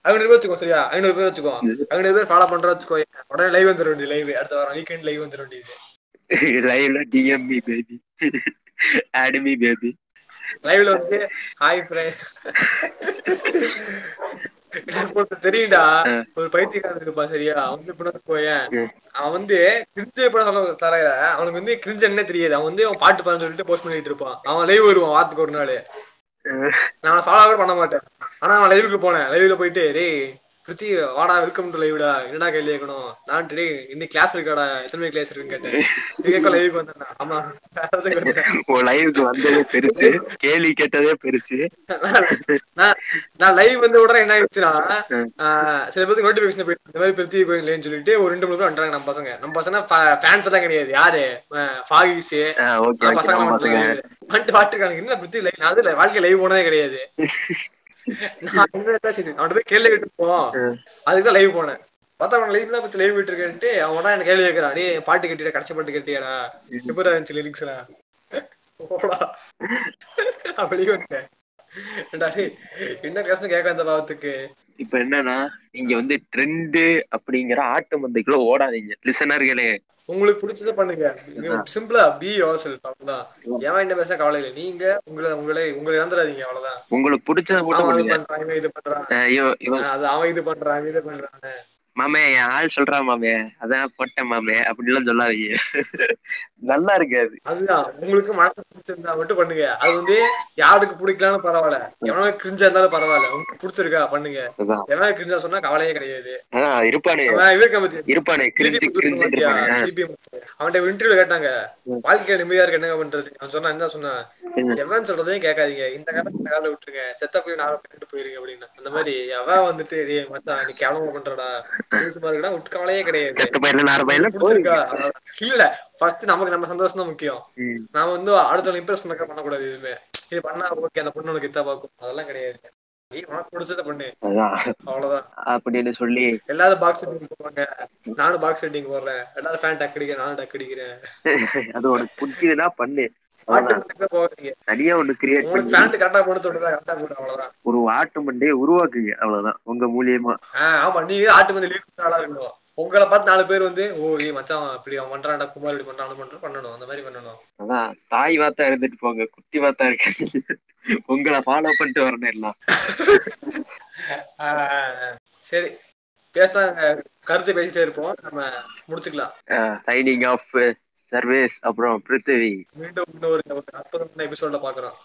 ஐநூறு பேர் வச்சுக்கோ சரியா? ஐநூறு பேர் வச்சுக்கோ. ஐநூறு பேர் ஃபாலோ பண்ற வச்சுக்கோ. உடனே லைவ் வந்துட வேண்டியது லைவ் அடுத்த வாரம் வீக்கெண்ட் லைவ் வந்துட வேண்டியது லைவ்ல டிஎம்இ பேபி ஆடுமி பேபி லைவ்ல வந்து ஹாய் ஃப்ரெண்ட் தெரியும்டா. ஒரு பைத்தியக்காரன் இருப்பா சரியா? அவன் வந்து இப்படி போயேன் அவன் வந்து கிரிஞ்சு எப்படி சொல்ல தர அவனுக்கு வந்து கிரிஞ்சு என்ன தெரியாது. அவன் வந்து அவன் பாட்டு பான்னு சொல்லிட்டு போஸ்ட் பண்ணிட்டு இருப்பான். அவன் லைவ் வருவான் வாரத்துக்கு ஒரு நாள். நான் ஃபாலோ பண்ண மாட்டேன். ஆனா அவன் லைவுக்கு போனேன். லைவ்ல போயிட்டு டேய் பிரிச்சி வாடா வெல்கம் டு லைவ்டா என்னடா கேள்வி கேட்கணும்? நான் டேய் இன்னைக்கு கிளாஸ் இருக்காடா? எத்தனை மணி கிளாஸ் இருக்குன்னு கேட்டேன். இது கேட்க லைவுக்கு வந்தேன் ஆமா. உன் லைவுக்கு வந்ததே பெருசு. கேள்வி கேட்டதே பெருசு. நான் நான் லைவ் வந்து உடனே என்ன ஆயிடுச்சுன்னா சில பேருக்கு நோட்டிபிகேஷன் போயிட்டு இந்த மாதிரி பிரித்தி கோயிலேன்னு சொல்லிட்டு ஒரு ரெண்டு மூணு பேர் வந்துட்டாங்க நம்ம பசங்க. நம்ம பசங்க ஃபேன்ஸ் எல்லாம் கிடையாது. யாரு? ஃபாகிஸ் பசங்க. வந்துட்டு பாட்டுருக்காங்க என்ன பிரித்தி லைவ் நான் வாழ்க்கை லைவ் போனதே கிடையாது. அவன்கிட்ட போய் கேள்வி கேட்டுப்போம் அதுக்கு தான் லைவ் போனேன். பார்த்தா அவன் லைவ் தான் பத்தி லைவ் விட்டு இருக்கேன்ட்டு அவன் என்ன கேள்வி கேட்கறான். நீ பாட்டு கட்டிட கடைசி பாட்டு கட்டியாடா? எப்படி இருந்துச்சு லிரிக்ஸ்லாம் போடா. அப்படி என்ன கஷ்டம் கேட்க அந்த பாவத்துக்கு. இப்ப என்னன்னா நீங்க வந்து ட்ரெண்ட் அப்படிங்கிற ஆட்டு மந்தைக்குள்ள ஓடாதீங்க. லிசனர்களே உங்களுக்கு பிடிச்சத பண்ணுங்க. சிம்பிளா பி யோர் செல்ஃப் அவ்வளவுதான் எவன் என்ன பேச கவலை இல்லை. நீங்க உங்களை உங்களை உங்களை இழந்துடாதீங்க அவ்வளவுதான் உங்களுக்கு பிடிச்சத மட்டும் இது ஐயோ இவன் அது அவன் இது பண்றான் இது பண்றான் மாமே என் ஆள் சொல்றான் மாமே. அதான் போட்டேன் மாமே. அப்படிலாம் சொல்லாதீங்க. நல்லா இருக்காது. அதுதான். உங்களுக்கு மனசு பிடிச்சிருந்தா மட்டும் பண்ணுங்க. அது வந்து யாருக்கு பிடிக்கலான்னு பரவாயில்ல. எவனுக்கு கிரிஞ்சா இருந்தாலும் பரவாயில்ல. உங்களுக்கு பிடிச்சிருக்கா? பண்ணுங்க. எவனுக்கு கிரிஞ்சா சொன்னா கவலையே கிடையாது. இருப்பானே. இருப்பானே. கிரிஞ்சு கிரிஞ்சு இருப்பானே. அவன்கிட்ட இன்டர்வியூ கேட்டாங்க. வாழ்க்கையில நிம்மதியா இருக்கு என்ன பண்றது. அவன் சொன்னா என்ன சொன்னான். எவன் சொல்றதையும் கேட்காதீங்க. இந்த காலம் இந்த காலம் விட்டுருங்க. செத்த போய் நாலு பண்ணிட்டு போயிருங்க அப்படின்னு. அந்த மாதிரி எவன் வந்துட்டு டேய் மச்சான் நீ கேவலமா பண்றடா. சும்மா இருக்கடா விட்டு கவலையே கிடையாது இல்ல ஃபர்ஸ்ட் நமக்கு நம்ம சந்தோஷம் தான் முக்கியம். நாம வந்து அடுத்தவங்க இம்ப்ரெஸ் பண்ண பண்ணக்கூடாது எதுவுமே. இது பண்ணா ஓகே அந்த பொண்ணு உனக்கு இத்தா பார்க்கும் அதெல்லாம் கிடையாது. அப்படின்னு சொல்லி. எல்லாரும் பாக்ஸ் செட்டிங் போவாங்க. நானும் பாக்ஸ் செட்டிங் போடுறேன் எல்லாரும் ஃபேன் டக் அடிக்கிறேன் நானும் டக் அடிக்கிறேன். அது உனக்கு பிடிக்குதுன்னா பண்ணு. தனியா ஒண்ணு கிரியேட் பண்ணி கரெக்டா போட்டு கரெக்டா போட்டு அவ்வளவுதான். ஒரு ஆட்டு மண்டையை உருவாக்குங்க அவ்வளவுதான் உங்க மூலியமா. ஆமா நீங்க ஆட்டு மந்தி லீட் ஆளா இருக்கணும். உங்களை பார்த்து நாலு பேர் வந்து ஓ ஏய் மச்சான் இப்படி அவன் பண்றான்டா குமார் இப்படி பண்றான் பண்றான் பண்ணணும் அந்த மாதிரி பண்ணணும். அதான் தாய் வாத்தா இருந்துட்டு போங்க குட்டி வாத்தா இருக்காது. உங்களை ஃபாலோ பண்ணிட்டு வரணும் எல்லாம். சரி. பேசினா கருத்து பேசிட்டே இருப்போம். நம்ம முடிச்சுக்கலாம். சைனிங் ஆஃப் சர்வீஸ் அப்புறம் பிருத்திவி. மீண்டும் இன்னொரு அற்புதமான எபிசோட பாக்குறோம்